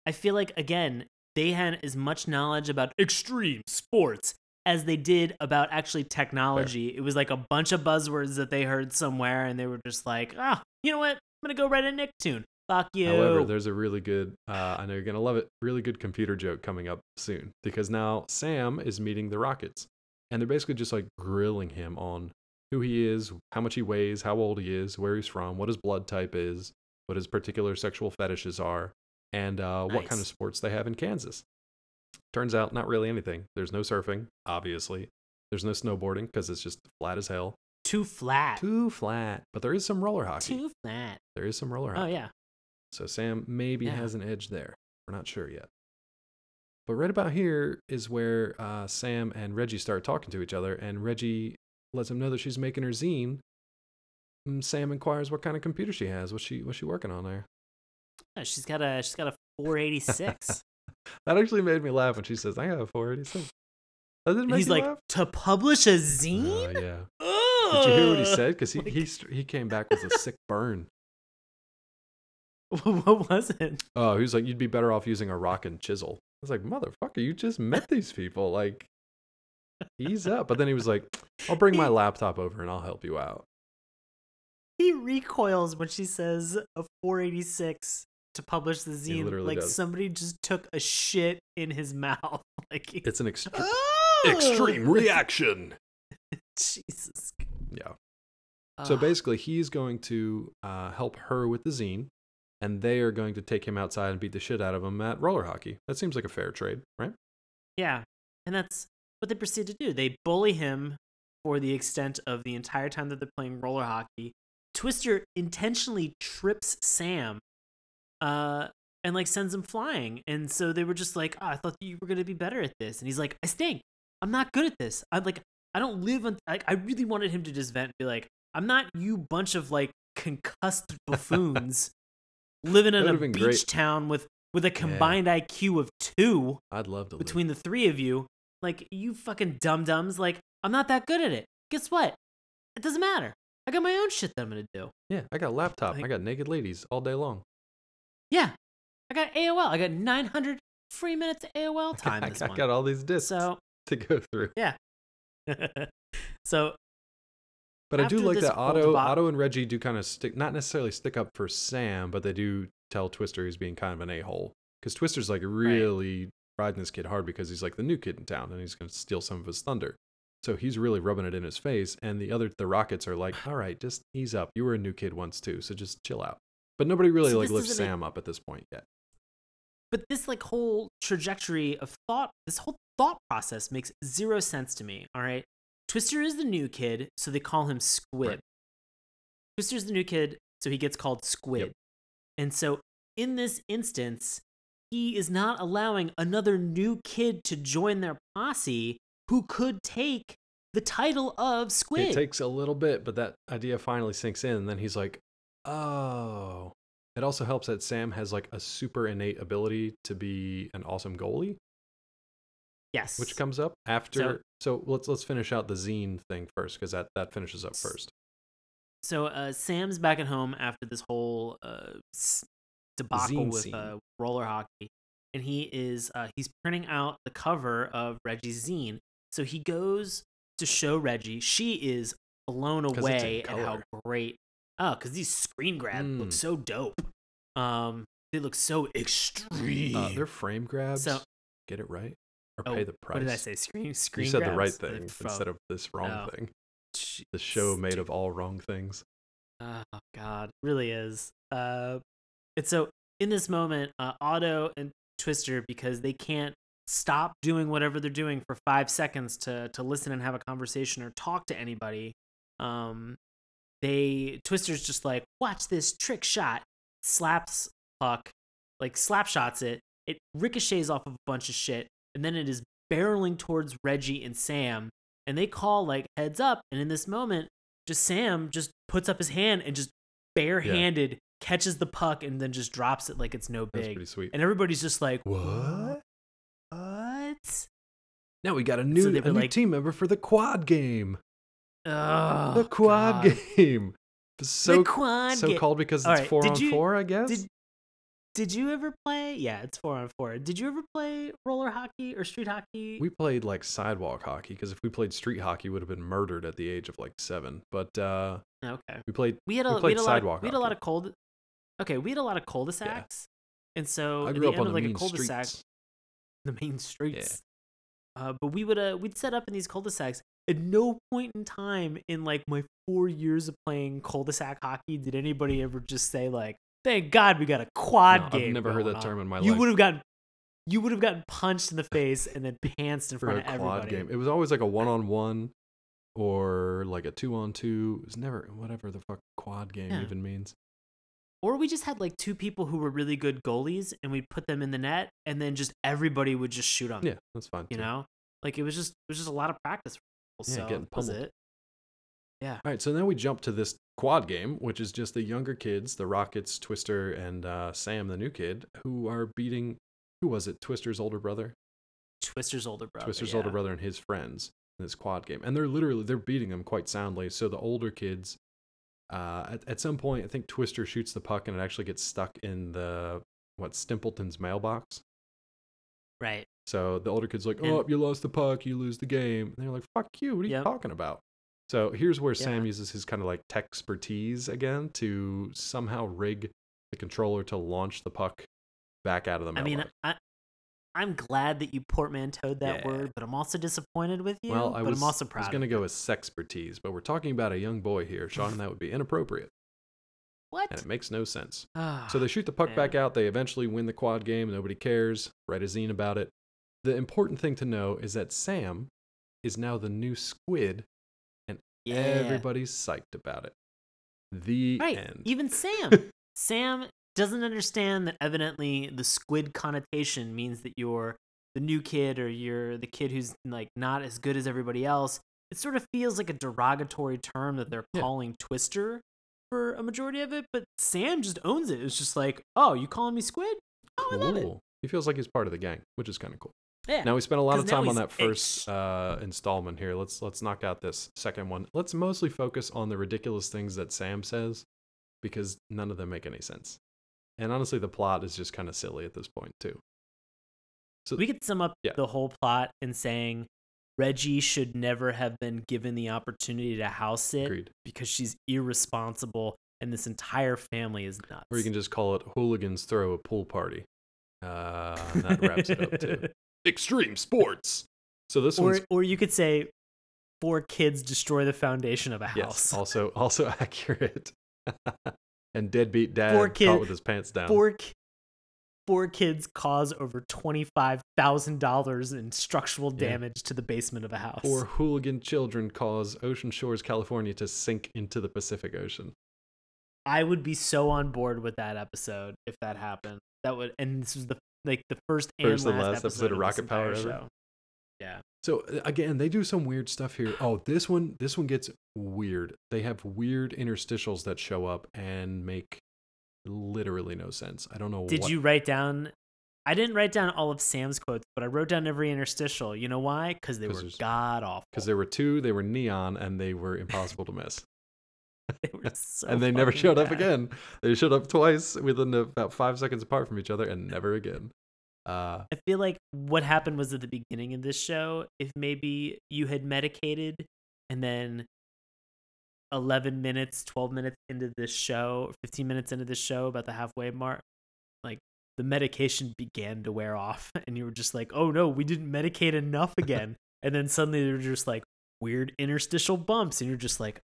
I feel like again they had as much knowledge about extreme sports as they did about actually technology. It was like a bunch of buzzwords that they heard somewhere, and they were just like, "Ah, you know what? I'm gonna go write a Nicktoon. Fuck you." However, there's a really good, uh, I know you're gonna love it, really good computer joke coming up soon because now Sam is meeting the Rockets, and they're basically just like grilling him on who he is, how much he weighs, how old he is, where he's from, what his blood type is, what his particular sexual fetishes are, and uh, what kind of sports they have in Kansas. Turns out, not really anything. There's no surfing, obviously. There's no snowboarding because it's just flat as hell. too flat. Too flat. But there is some roller hockey. Too flat. There is some roller hockey. Oh yeah. So Sam maybe Yeah. has an edge there. We're not sure yet. But right about here is where uh, Sam and Reggie start talking to each other, and Reggie lets him know that she's making her zine. And Sam inquires what kind of computer she has. What's she What's she working on there? Oh, she's got a she's got a 486. That actually made me laugh when she says, "I a 486." That didn't make he's like, laugh? to publish a Oh, zine? yeah. Did you hear what he said? Because he, Like- he he came back with a sick burn. what was it? Oh, he was like, "You'd be better off using a rock and chisel." I was like, "Motherfucker, you just met these people. Like, ease up." But then he was like, "I'll bring my laptop over and I'll help you out." He recoils when she says a 486 to publish the zine. Like does. somebody just took a shit in his mouth. Like It's an ext- Oh! extreme reaction. Jesus. Yeah. So basically, he's going to uh, help her with the zine, and they are going to take him outside and beat the shit out of him at roller hockey. That seems like a fair trade, right? Yeah. And that's what they proceed to do. They bully him for the extent of the entire time that they're playing roller hockey. Twister intentionally trips Sam uh, and like sends him flying. And so they were just like, oh, I thought you were going to be better at this. And he's like, I stink. I'm not good at this. I'm like, I don't live on. Like, I really wanted him to just vent and be like, I'm not you bunch of like concussed buffoons living in a beach great. town with with a combined IQ of two I'd love to live. between the three of you, like you fucking dum dums, like I'm not that good at it. Guess what? It doesn't matter. I got my own shit that I'm gonna do. Yeah, I got a laptop. I got naked ladies all day long. Yeah, I got AOL. I got 900 free minutes of AOL time I this got, month. got all these discs so to go through. yeah. so But I do like that Otto, deba- Otto and Reggie do kind of stick, not necessarily stick up for Sam, but they do tell Twister he's being kind of an a hole. Because Twister's like really riding this kid hard because he's like the new kid in town and he's going to steal some of his thunder. So he's really rubbing it in his face. And the other, the Rockets are like, all right, just ease up. You were a new kid once too, so just chill out. But nobody really So like lifts Sam up at this point yet. but this like whole trajectory of thought, this whole thought process makes zero sense to me. All right. Twister is the new kid, so they call him Squid. Right. Twister's the new kid, so he gets called Squid. Yep. And so in this instance, he is not allowing another new kid to join their posse who could take the title of Squid. It takes a little bit, but that idea finally sinks in. And then he's like, oh. It also helps that Sam has like a super innate ability to be an awesome goalie, yes. which comes up after. So, let's let's finish out the zine thing first because that that finishes up first. So uh, Sam's back at home after this whole uh, debacle Zine with uh, roller hockey, and he is uh, he's printing out the cover of Reggie's zine. So he goes to show Reggie. She is blown away at how great. Oh, because these screen grabs look Mm. so dope. Um, they look so extreme. Uh, they're frame grabs. So- Get it right or Oh, pay the price. What did I say? Screen screen. You said the right thing Uh, instead of this wrong Oh. thing. Jeez, The show made of all wrong things. Oh God, really is. Uh, and so in this moment, uh, Otto and Twister, because they can't stop doing whatever they're doing for five seconds to to listen and have a conversation or talk to anybody, um, they Twister's just like, watch this trick shot, slaps puck, like slap shots it. It ricochets off of a bunch of shit, and then it is barreling towards Reggie and Sam, and they call like heads up. And in this moment, just Sam just puts up his hand and just barehanded catches the puck and then just drops it like it's no That's big. pretty sweet. And everybody's just like, What? What? Now we got a new, they a new like- team member for the quad game. Oh, the quad God. game. So the quad so game. called because it's right, four on you- four, I guess. Did Did you ever play? Yeah, it's four on four. Did you ever play roller hockey or street hockey? we played like sidewalk hockey because if we played street hockey, we would have been murdered at the age of like seven. But uh, okay. we played. We had a we, played had a lot. Of, sidewalk we had a lot of cold. Okay, we had a lot of cul-de-sacs, and so I at grew the up end on of the like a cul-de-sac, streets. the main streets. Uh, but we would uh we'd set up in these cul-de-sacs. At no point in time in like my four years of playing cul-de-sac hockey did anybody ever just say like, "Thank God we got a quad No, I've game." never heard that on." term in my You life. would have gotten, you would have gotten punched in the face and then pantsed in for front a of quad everybody. game. It was always like a one on one or like a two on two. It was never whatever the fuck quad game Yeah. even means. Or we just had like two people who were really good goalies, and we'd put them in the net, and then just everybody would just shoot them. Yeah, that's fine. you too. know, like it was just it was just a lot of practice. Yeah, so getting pummeled. it. Yeah. All right, so then we jump to this quad game, which is just the younger kids, the Rockets, Twister, and uh, Sam, the new kid, who are beating. Who was it? Twister's older brother. Twister's older brother. Twister's yeah. older brother and his friends in this quad game, and they're literally they're beating them quite soundly. So the older kids, uh, at at some point, I think Twister shoots the puck and it actually gets stuck in the what Stimpleton's mailbox. Right. So the older kid's like, And- "Oh, you lost the puck, you lose the game." And they're like, "Fuck you! What are you talking about?" So here's where Sam uses his kind of like tech expertise again to somehow rig the controller to launch the puck back out of the I mean. I, I'm glad that you portmanteaued that Yeah. word, but I'm also disappointed with you. well, I but was, I'm also I was going to go with sexpertise, but we're talking about a young boy here, Sean, and that would be inappropriate, What? and it makes no sense. Ah, So they shoot the puck man. back out. They eventually win the quad game. Nobody cares. Write a zine about it. The important thing to know is that Sam is now the new squid, and yeah. everybody's psyched about it. The Right. end. Even Sam. Sam doesn't understand that evidently the squid connotation means that you're the new kid or you're the kid who's like not as good as everybody else. It sort of feels like a derogatory term that they're Yeah. calling Twister for a majority of it, but Sam just owns it. It's just like, oh, you calling me squid? Oh, I love it. Cool. He feels like he's part of the gang, which is kind of cool. Yeah. Now we spent a lot of time on that first uh, installment here. Let's let's knock out this second one. Let's mostly focus on the ridiculous things that Sam says because none of them make any sense. And honestly, the plot is just kind of silly at this point too. So we could sum up Yeah. the whole plot in saying Reggie should never have been given the opportunity to house sit agreed. because she's irresponsible and this entire family is nuts. Or you can just call it hooligans throw a pool party. Uh, that wraps it up too. Extreme sports. So this or, one's or you could say four kids destroy the foundation of a yes, house. also also accurate. and deadbeat dad Poor caught with his pants down. Four ki- four kids cause over $25,000 in structural Yeah. damage to the basement of a house. Or hooligan children cause Ocean Shores, California to sink into the Pacific Ocean. I would be so on board with that episode if that happened. That would, and this was the like the first and First last, and last episode of this Rocket Power ever? show. Yeah, So uh, again, they do some weird stuff here. Oh, this one, this one gets weird. They have weird interstitials that show up and make literally no sense. I don't know. What did what- you write down? I didn't write down all of Sam's quotes, but I wrote down every interstitial. You know why? Because they 'Cause were god awful. Because there were two, they were neon, and they were impossible to miss. they were so and they never showed up again. They showed up twice within about five seconds apart from each other, and never again. Uh, I feel like what happened was at the beginning of this show, if maybe you had medicated and then 11 minutes, 12 minutes into this show, 15 minutes into this show, about the halfway mark, like the medication began to wear off. And you were just like, oh no, we didn't medicate enough again. and then suddenly there were just like weird interstitial bumps. And you're just like,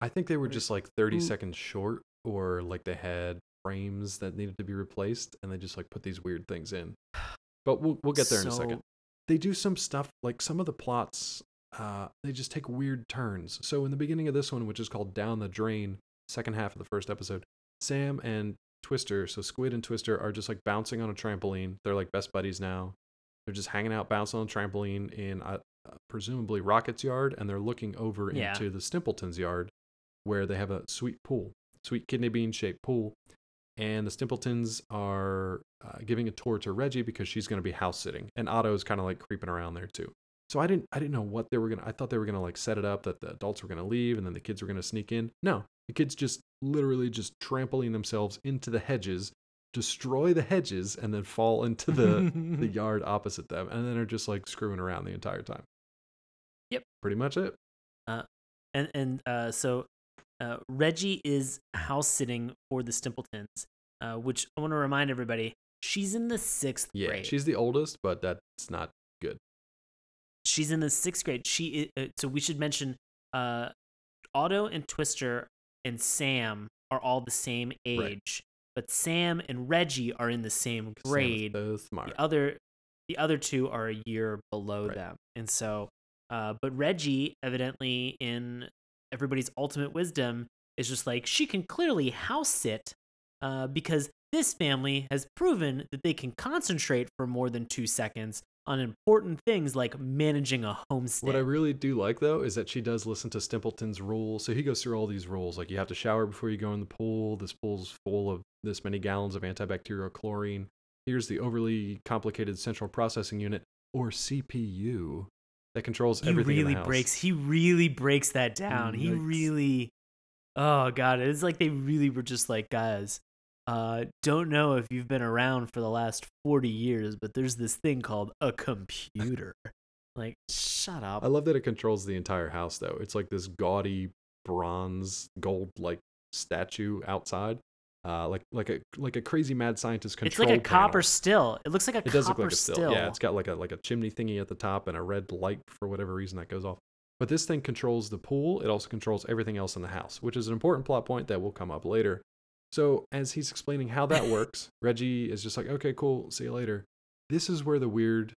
I think they were just like 30 Ooh. seconds short, or like they had frames that needed to be replaced, and they just like put these weird things in. But we'll we'll get there in a second. They do some stuff like some of the plots. Uh, they just take weird turns. So in the beginning of this one, which is called Down the Drain, second half of the first episode, Sam and Twister, so Squid and Twister, are just like bouncing on a trampoline. They're like best buddies now. They're just hanging out, bouncing on a trampoline in uh, presumably Rocket's yard, and they're looking over Yeah. into the Stimpleton's yard, where they have a sweet pool, sweet kidney bean shaped pool. And the Stimpletons are uh, giving a tour to Reggie because she's going to be house sitting, and Otto's kind of like creeping around there too. So I didn't, I didn't know what they were gonna. I thought they were gonna like set it up that the adults were gonna leave, and then the kids were gonna sneak in. No, the kids just literally just trampling themselves into the hedges, destroy the hedges, and then fall into the the yard opposite them, and then are just like screwing around the entire time. Yep. Pretty much it. Uh and and uh, so uh, Reggie is house sitting for the Stimpletons, uh, which I want to remind everybody she's in the sixth Yeah, grade. she's the oldest, but that's not. She's in the sixth grade. She i- uh, so we should mention uh, Otto and Twister and Sam are all the same age, but Sam and Reggie are in the same Sam is grade. so smart. The other the other two are a year below Right. them, and so uh, but Reggie evidently in everybody's ultimate wisdom is just like she can clearly house sit uh, because this family has proven that they can concentrate for more than two seconds on important things like managing a homestead. What I really do like though is that she does listen to Stimpleton's rules. So he goes through all these rules, like you have to shower before you go in the pool. This pool's full of this many gallons of antibacterial chlorine. Here's the overly complicated central processing unit, or CPU, that controls he everything in really the house. breaks. He really breaks that down. He really. Oh god, it's like they really were just like guys. Uh, don't know if you've been around for the last forty years, but there's this thing called a computer. like, shut up. I love that it controls the entire house though. It's like this gaudy bronze gold like statue outside. Uh, like like a like a crazy mad scientist controls. it's control like a copper still. It looks like a It copper does look like a still. still. Yeah, it's got like a like a chimney thingy at the top and a red light for whatever reason that goes off. But this thing controls the pool. It also controls everything else in the house, which is an important plot point that will come up later. So as he's explaining how that works, Reggie is just like, "Okay, cool. See you later." This is where the weird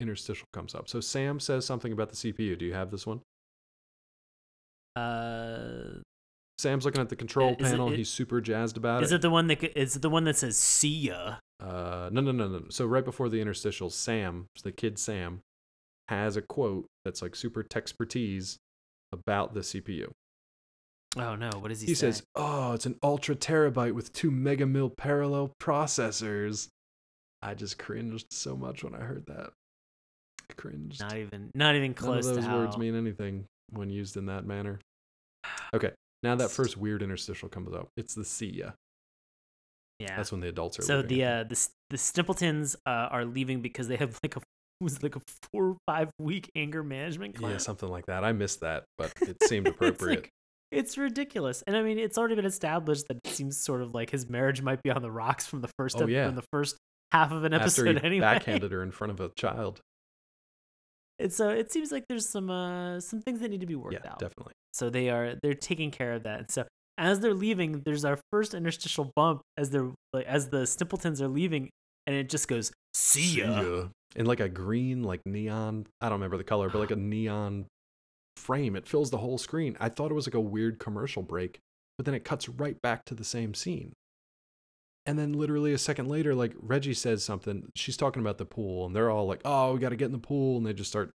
interstitial comes up. So Sam says something about the CPU. Do you have this one? uh, Sam's looking at the control is panel. it- He's super jazzed about is it. it the one that is it the one that says "see ya"? Uh, no, no, no, no. So right before the interstitial, Sam, the kid Sam, has a quote that's like super expertise about the CPU. Oh no, what does he, He say? says, "Oh, it's an ultra terabyte with two mega mil parallel processors." I just cringed so much when I heard that. I cringed. not even not even close None of those to how. words mean anything when used in that manner. Okay, now that first weird interstitial comes up. It's the see ya. yeah. That's when the adults are. so leaving, the uh the the Stimpletons uh, are leaving because they have like a was like a four or five week anger management plan. yeah, something like that. I missed that, but it seemed It's like- appropriate. It's ridiculous, and I mean, it's already been established that it seems sort of like his marriage might be on the rocks from the first Oh, ep- yeah. from the first half of an After episode. anyway, backhanded her in front of a child. and so it seems like there's some uh some things that need to be worked yeah, out. definitely. So they are they're taking care of that. And so as they're leaving, there's our first interstitial bump as they're like as the Stimpletons are leaving. and it just goes, "See ya." In like a green, like neon. I don't remember the color, but like a neon frame. It fills the whole screen. I thought it was like a weird commercial break, but then it cuts right back to the same scene. And then literally a second later, like Reggie says something. She's talking about the pool, and they're all like, "Oh, we got to get in the pool," and they just start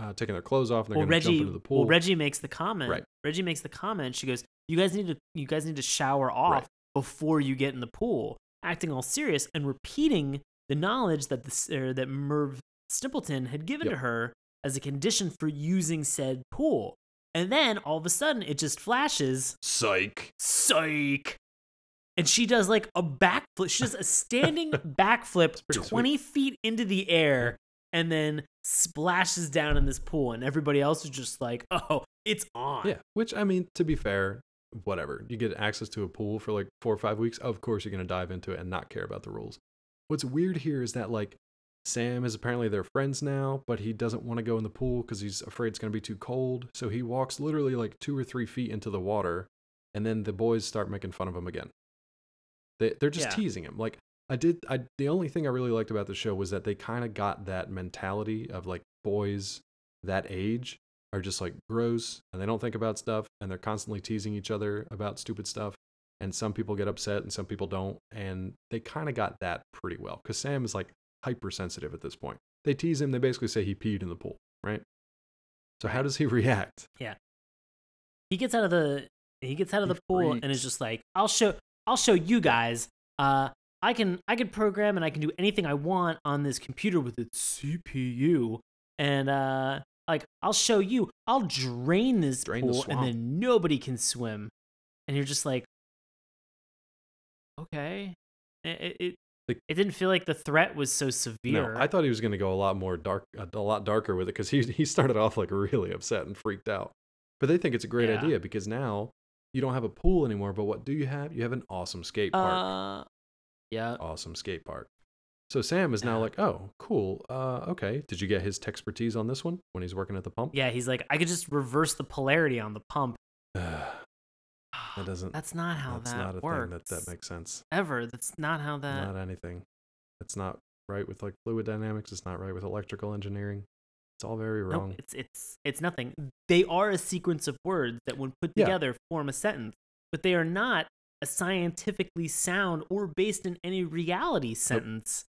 uh, taking their clothes off, and they're Well, going to jump Reggie, into the pool. well, Reggie makes the comment. Right. Reggie makes the comment. She goes, "You guys need to, you guys need to shower off Right. before you get in the pool." Acting all serious and repeating the knowledge that the er, that Merv Stimpleton had given Yep. to her as a condition for using said pool. And then all of a sudden, it just flashes. Psych. Psych. And she does like a backflip. She does a standing backflip pretty sweet. 20 feet into the air and then splashes down in this pool. And everybody else is just like, oh, it's on. Yeah, which I mean, to be fair, whatever. You get access to a pool for like four or five weeks. Of course, you're going to dive into it and not care about the rules. What's weird here is that like Sam is apparently their friends now, but he doesn't want to go in the pool because he's afraid it's going to be too cold. So he walks literally like two or three feet into the water, and then the boys start making fun of him again. They they're just Yeah. teasing him. Like I did. I the only thing I really liked about the show was that they kind of got that mentality of like boys that age are just like gross and they don't think about stuff and they're constantly teasing each other about stupid stuff and some people get upset and some people don't and they kind of got that pretty well because sam is like hypersensitive at this point they tease him they basically say he peed in the pool right so how does he react Yeah. He gets out of the he gets out of He the pool and is just like, I'll show I'll show you guys. Uh I can I can program and I can do anything I want on this computer with its CPU. And uh like I'll show you. I'll drain this Drain the pool and then nobody can swim. And you're just like Okay. It it, Like- it didn't feel like the threat was so severe. no i thought he was going to go a lot more dark a, lot darker with it because he, he started off like really upset and freaked out but they think it's a great Yeah. idea because now you don't have a pool anymore but what do you have you have an awesome skate park uh yeah. awesome skate park. So Sam is now like, oh, cool. Uh, okay. Did you get his expertise on this one when he's working at the pump? Yeah, he's like, I could just reverse the polarity on the pump. that doesn't. That's not how that's that not a works. thing that that makes sense. Ever. That's not how that. not anything. It's not right with like fluid dynamics. It's not right with electrical engineering. It's all very no, wrong. it's it's it's nothing. They are a sequence of words that, when put Yeah. together, form a sentence, but they are not a scientifically sound or based in any reality sentence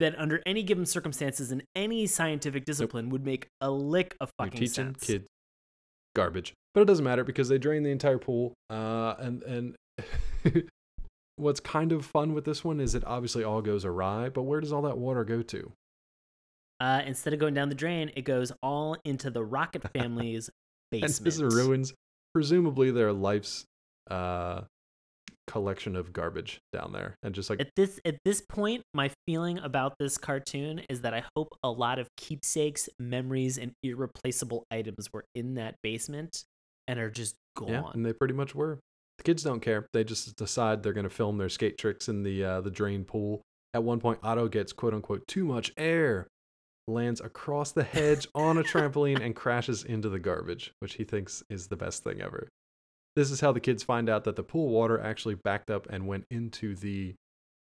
that, under any given circumstances in any scientific discipline, would make a lick of You're fucking teaching sense. kids garbage, but it doesn't matter because they drain the entire pool. Uh, and and what's kind of fun with this one is it obviously all goes awry. But where does all that water go to? Uh, instead of going down the drain, it goes all into the Rocket family's basement. And this ruins presumably their life's uh collection of garbage down there and just like at this at this point my feeling about this cartoon is that i hope a lot of keepsakes memories and irreplaceable items were in that basement and are just gone. yeah and they pretty much were. The kids don't care. They just decide they're going to film their skate tricks in the uh the drain pool. At one point otto gets quote unquote too much air lands across the hedge on a trampoline and crashes into the garbage which he thinks is the best thing ever. This is how the kids find out that the pool water actually backed up and went into the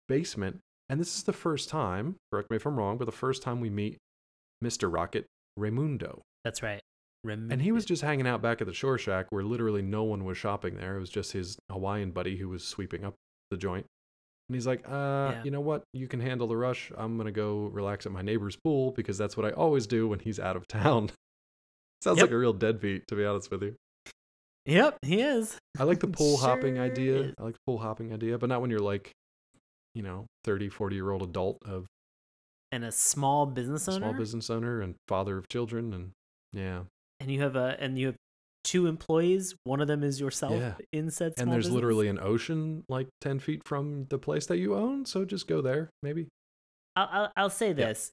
basement and this is the first time correct me if i'm wrong but the first time we meet mr rocket Raymundo. That's right Rem- and he was just hanging out back at the shore shack where literally no one was shopping there. It was just his Hawaiian buddy who was sweeping up the joint. And he's like, uh, Yeah. you know what? You can handle the rush. I'm going to go relax at my neighbor's pool because that's what I always do when he's out of town. Sounds Yep. like a real deadbeat, to be honest with you. yep he is I like the pool hopping idea. is. I like the pool hopping idea, but not when you're like, you know, 30, 40 year old adult of and a small business owner small business owner and father of children. And yeah. And you have a and you have two employees one of them is yourself Yeah. in said and there's business. literally an ocean like 10 feet from the place that you own. So just go there, maybe. I'll, I'll, I'll say this.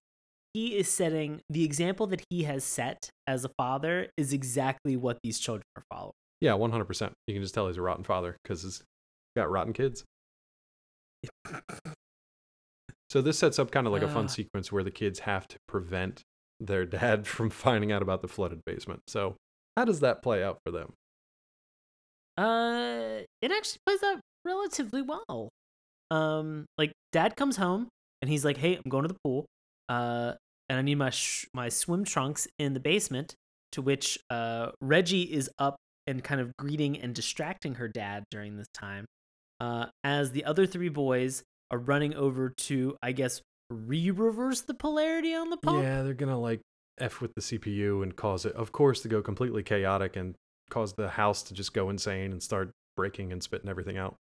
He is setting the example that he has set as a father is exactly what these children are following. Yeah, one hundred percent. You can just tell he's a rotten father because he's got rotten kids. So this sets up kind of like a fun sequence where the kids have to prevent their dad from finding out about the flooded basement. So how does that play out for them? Uh, it actually plays out relatively well. Um, like dad comes home, and he's like, "Hey, I'm going to the pool, uh, and I need my sh- my swim trunks in the basement." To which uh, Reggie is up and kind of greeting and distracting her dad during this time, uh, as the other three boys are running over to, I guess, re-reverse the polarity on the pump. Yeah, they're gonna like f with the CPU and cause it, of course, to go completely chaotic and cause the house to just go insane and start breaking and spitting everything out.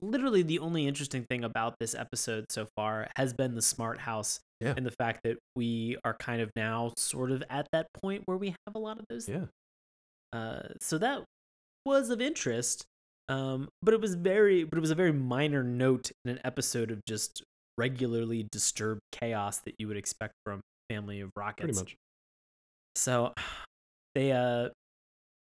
literally the only interesting thing about this episode so far has been the smart house Yeah. and the fact that we are kind of now sort of at that point where we have a lot of those Yeah. uh, so that was of interest um, but it was very but it was a very minor note in an episode of just regularly disturbed chaos that you would expect from family of rockets Pretty much. so they uh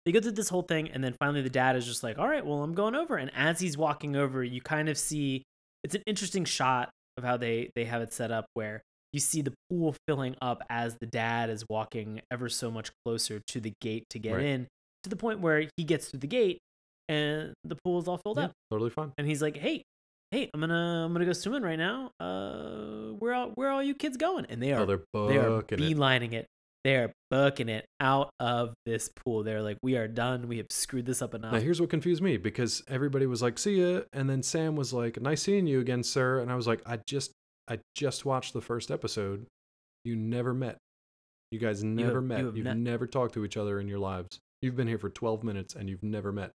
they go through this whole thing and then finally the dad is just like, "All right, well, I'm going over." And as he's walking over, you kind of see it's an interesting shot of how they they have it set up where you see the pool filling up as the dad is walking ever so much closer to the gate to get Right. in to the point where he gets through the gate and the pool is all filled Yeah, up totally fine. and he's like, "Hey, hey, I'm gonna I'm gonna go swimming right now. Uh, where all where are all you kids going?" And they are Oh, they're they are booking it. beelining it. They are booking it out of this pool. They're like, "We are done. We have screwed this up enough." Now here's what confused me because everybody was like, "See ya," and then Sam was like, "Nice seeing you again, sir." And I was like, "I just, I just watched the first episode. You never met. You guys never have- met. you have You've ne- never talked to each other in your lives. You've been here for 12 minutes and you've never met."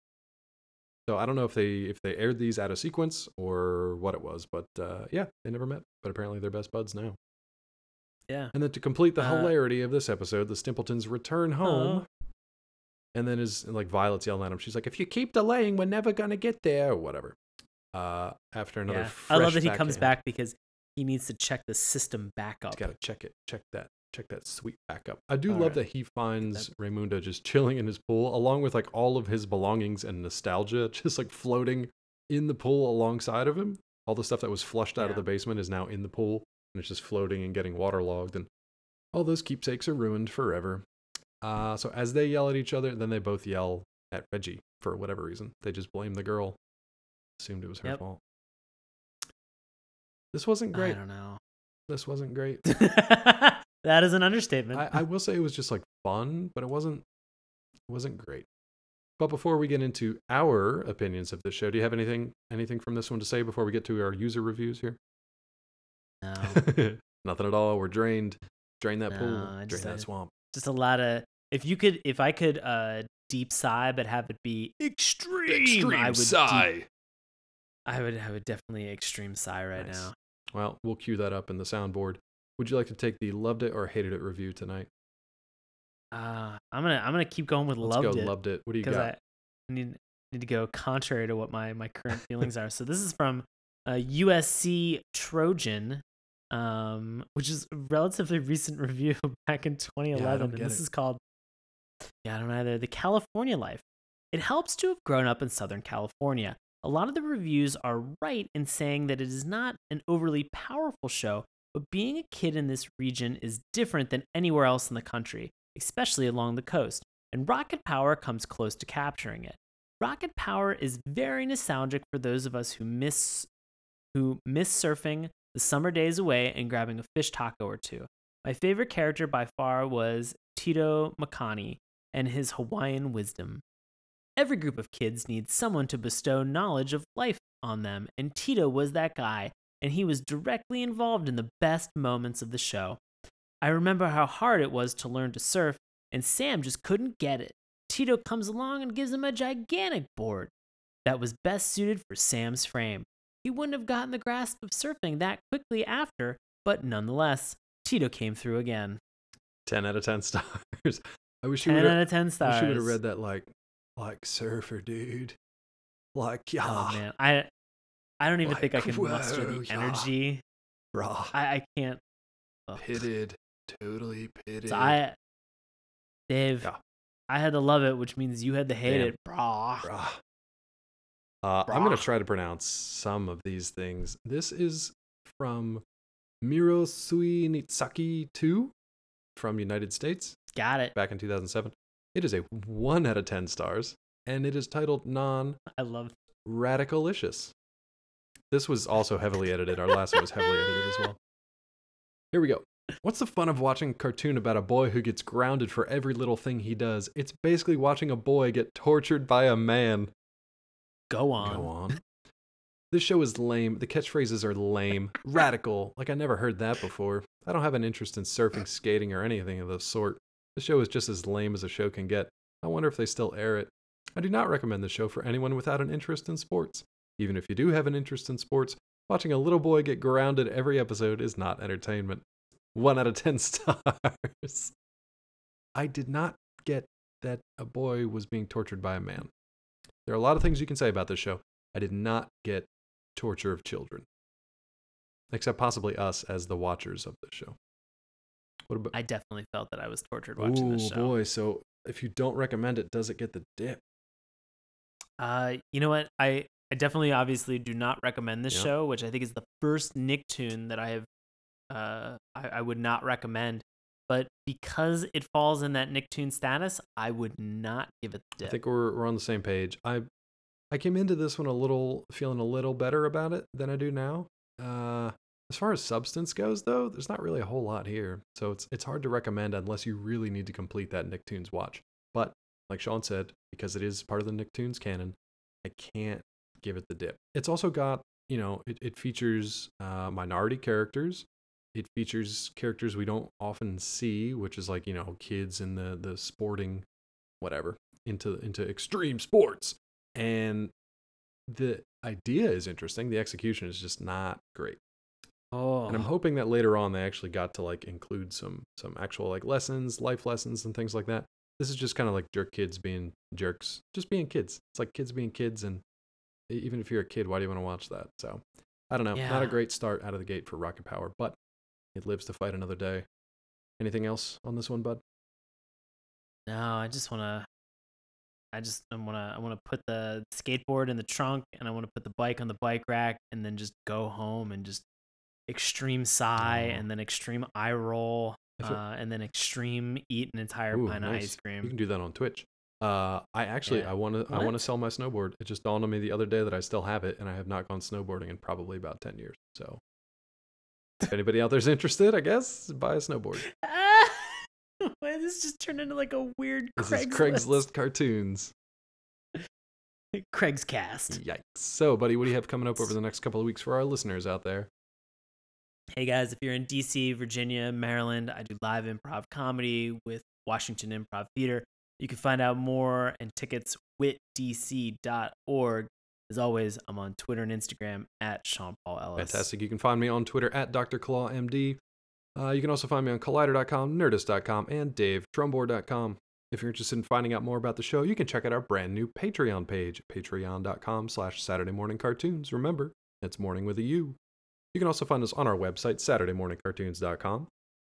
So I don't know if they if they aired these out of sequence or what it was, but uh, yeah, they never met. But apparently they're best buds now. yeah. And then to complete the Uh, hilarity of this episode, the Stimpletons return home. Oh. And then is like Violet's yelling at him. She's like, "If you keep delaying, we're never gonna get there, or whatever." Uh, after another, yeah. I love that he comes back because he needs to check the system back up. He's gotta check it, check that, check that sweet backup. I do All love right. that he finds Raymundo just chilling in his pool, along with like all of his belongings and nostalgia, just like floating in the pool alongside of him. All the stuff that was flushed out of the basement is now in the pool, and it's just floating and getting waterlogged, and all those keepsakes are ruined forever. Uh, so as they yell at each other, then they both yell at Reggie for whatever reason. They just blame the girl, assumed it was her Yep. fault. This wasn't great. I don't know. This wasn't great. that is an understatement. I, I will say it was just like fun, but it wasn't it wasn't great. But before we get into our opinions of the show, do you have anything anything from this one to say before we get to our user reviews here? no. Nothing at all. We're drained. Drain that No, pool. Drain that swamp. Just a lot of. If you could, if I could, uh, deep sigh, but have it be extreme, extreme I would deep- I would, I would definitely extreme sigh right Nice. now. Well, we'll cue that up in the soundboard. Would you like to take the loved it or hated it review tonight? Uh, I'm gonna, I'm gonna keep going with Let's loved go it. loved it. What do you got? I need need to go contrary to what my my current feelings are. So this is from uh, USC Trojan, um, which is a relatively recent review back in 2011, don't and this it. is called yeah, I don't know either. The California Life. It helps to have grown up in Southern California. A lot of the reviews are right in saying that it is not an overly powerful show, but being a kid in this region is different than anywhere else in the country, especially along the coast, and Rocket Power comes close to capturing it. Rocket Power is very nostalgic for those of us who miss who miss surfing the summer days away and grabbing a fish taco or two. My favorite character by far was Tito Makani and his Hawaiian wisdom. Every group of kids needs someone to bestow knowledge of life on them, and Tito was that guy, and he was directly involved in the best moments of the show. I remember how hard it was to learn to surf, and Sam just couldn't get it. Tito comes along and gives him a gigantic board that was best suited for Sam's frame. He wouldn't have gotten the grasp of surfing that quickly after, but nonetheless, Tito came through again. 10 out of 10 stars. I wish you 10 would out have of 10 stars. wish you would have read that like like surfer dude. Like oh, yeah. Oh man, I I don't even think I Like, can muster the yeah. energy. Brah. I, I can't. ugh. pitted. Totally pitted. So I, Dave, Yeah. I had to love it, which means you had to hate Damn. it, brah. Brah. Uh, I'm going to try to pronounce some of these things. This is from Mirosui Nitsaki 2 from United States Got it. back in 2007. It is a 1 out of 10 stars, and it is titled Non I love. Radicalicious. This was also heavily edited. Our last one was heavily edited as well. Here we go. What's the fun of watching a cartoon about a boy who gets grounded for every little thing he does? It's basically watching a boy get tortured by a man. Go on. Go on. This show is lame. The catchphrases are lame. Radical. Like I never heard that before. I don't have an interest in surfing, skating, or anything of the sort. The show is just as lame as a show can get. I wonder if they still air it. I do not recommend the show for anyone without an interest in sports. Even if you do have an interest in sports, watching a little boy get grounded every episode is not entertainment. One out of 10 stars. I did not get that a boy was being tortured by a man. There are a lot of things you can say about this show. I did not get torture of children, except possibly us as the watchers of the show. What about? I definitely felt that I was tortured watching Ooh, this show. boy! So if you don't recommend it, does it get the dip? Uh, you know what? I I definitely, obviously, do not recommend this Yeah. show, which I think is the first Nicktoon that I have. Uh, I, I would not recommend, but because it falls in that Nicktoon status, I would not give it the I think we're we're on the same page. I I came into this one a little feeling a little better about it than I do now. Uh, as far as substance goes, though, there's not really a whole lot here, so it's it's hard to recommend unless you really need to complete that Nicktoons watch. But like Sean said, because it is part of the Nicktoons canon, I can't give it the dip. It's also got you know it, it features uh, minority characters. It features characters we don't often see, which is like you know kids in the the sporting whatever into into extreme sports. And the idea is interesting. The execution is just not great. Oh, and i'm hoping that later on they actually got to like include some some actual like lessons life lessons and things like that. This is just kind of like jerk kids being jerks just being kids. It's like kids being kids and even if you're a kid why do you want to watch that so i don't know not a great start out of the gate for rocket power but it lives to fight another day anything else on this one bud no, I just want to. I just I want to I want to put the skateboard in the trunk and I want to put the bike on the bike rack and then just go home and just extreme sigh Oh. and then extreme eye roll uh, and then extreme eat an entire Ooh, pint of ice cream. You can do that on Twitch. Uh, I actually Yeah. I want to I want to sell my snowboard. It just dawned on me the other day that I still have it, and I have not gone snowboarding in probably about ten years. So, if anybody out there's interested, I guess buy a snowboard. Why this just turned into like a weird This Craigslist? is Craigslist cartoons. Craig's cast. Yikes! So, buddy, what do you have coming up over the next couple of weeks for our listeners out there? Hey guys, if you're in DC, Virginia, Maryland, I do live improv comedy with Washington Improv Theater. You can find out more and tickets witdc.org. As always, I'm on Twitter and Instagram at Sean Paul Ellis. Fantastic. You can find me on Twitter at Dr. Claw MD. Uh, you can also find me on Collider.com, Nerdist.com, and DaveTrumbore.com. If you're interested in finding out more about the show, you can check out our brand new Patreon page, patreon.com slash Saturday Morning Cartoons. Remember, it's morning with a U. You can also find us on our website, SaturdayMorningCartoons.com.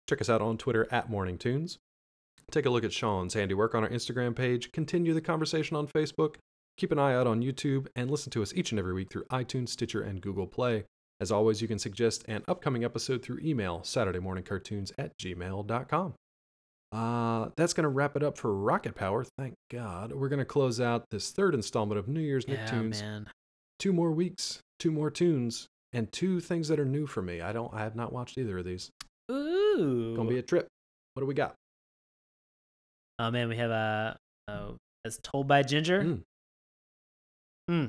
Check us out on Twitter at MorningTunes. Take a look at Sean's handiwork on our Instagram page. Continue the conversation on Facebook. Keep an eye out on YouTube and listen to us each and every week through iTunes, Stitcher, and Google Play. As always, you can suggest an upcoming episode through email, SaturdayMorningCartoons at gmail.com. Uh, that's going to wrap it up for Rocket Power. Thank God. We're going to close out this third installment of New Year's yeah, Nicktoons. man. Two more weeks, two more tunes, and two things that are new for me. I don't, I have not watched either of these. Ooh. Gonna be a trip. What do we got? Oh man, we have a uh, uh, as told by Ginger. Mm. Hmm.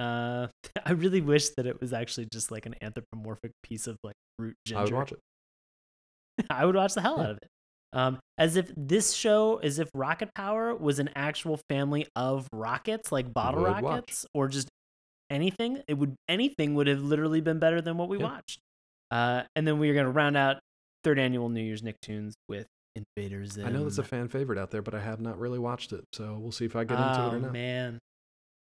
Uh, I really wish that it was actually just like an anthropomorphic piece of like root ginger. I would watch it. I would watch the hell Yeah. out of it. Um, as if this show, as if Rocket Power was an actual family of rockets, like bottle would watch. rockets, or just anything. It would anything would have literally been better than what we Yeah. watched. Uh, and then we are gonna round out third annual New Year's Nicktoons with Invader Zim. I know that's a fan favorite out there, but I have not really watched it. So we'll see if I get into oh it or oh, not. man,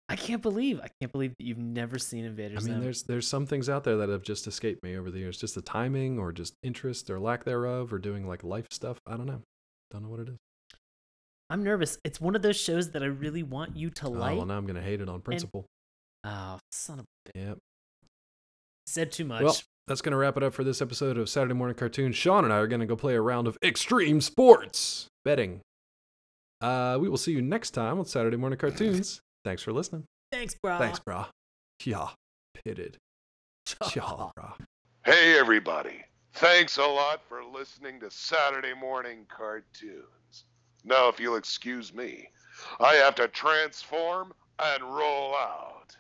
I can't believe I can't believe that you've never seen Invader I mean, Zim. there's there's some things out there that have just escaped me over the years, just the timing or just interest or lack thereof, or doing like life stuff. I don't know. Don't know what it is. I'm nervous. It's one of those shows that I really want you to Oh, like. well, now I'm gonna hate it on principle. Oh, son of a bitch. Yep. Said too much. Well, that's going to wrap it up for this episode of Saturday Morning Cartoons. Sean and I are going to go play a round of extreme sports betting. Uh, we will see you next time on Saturday Morning Cartoons. Thanks for listening. Thanks, brah. Thanks, brah. Yeah, pitted. Yeah, brah. Hey, everybody. Thanks a lot for listening to Saturday Morning Cartoons. Now, if you'll excuse me, I have to transform and roll out.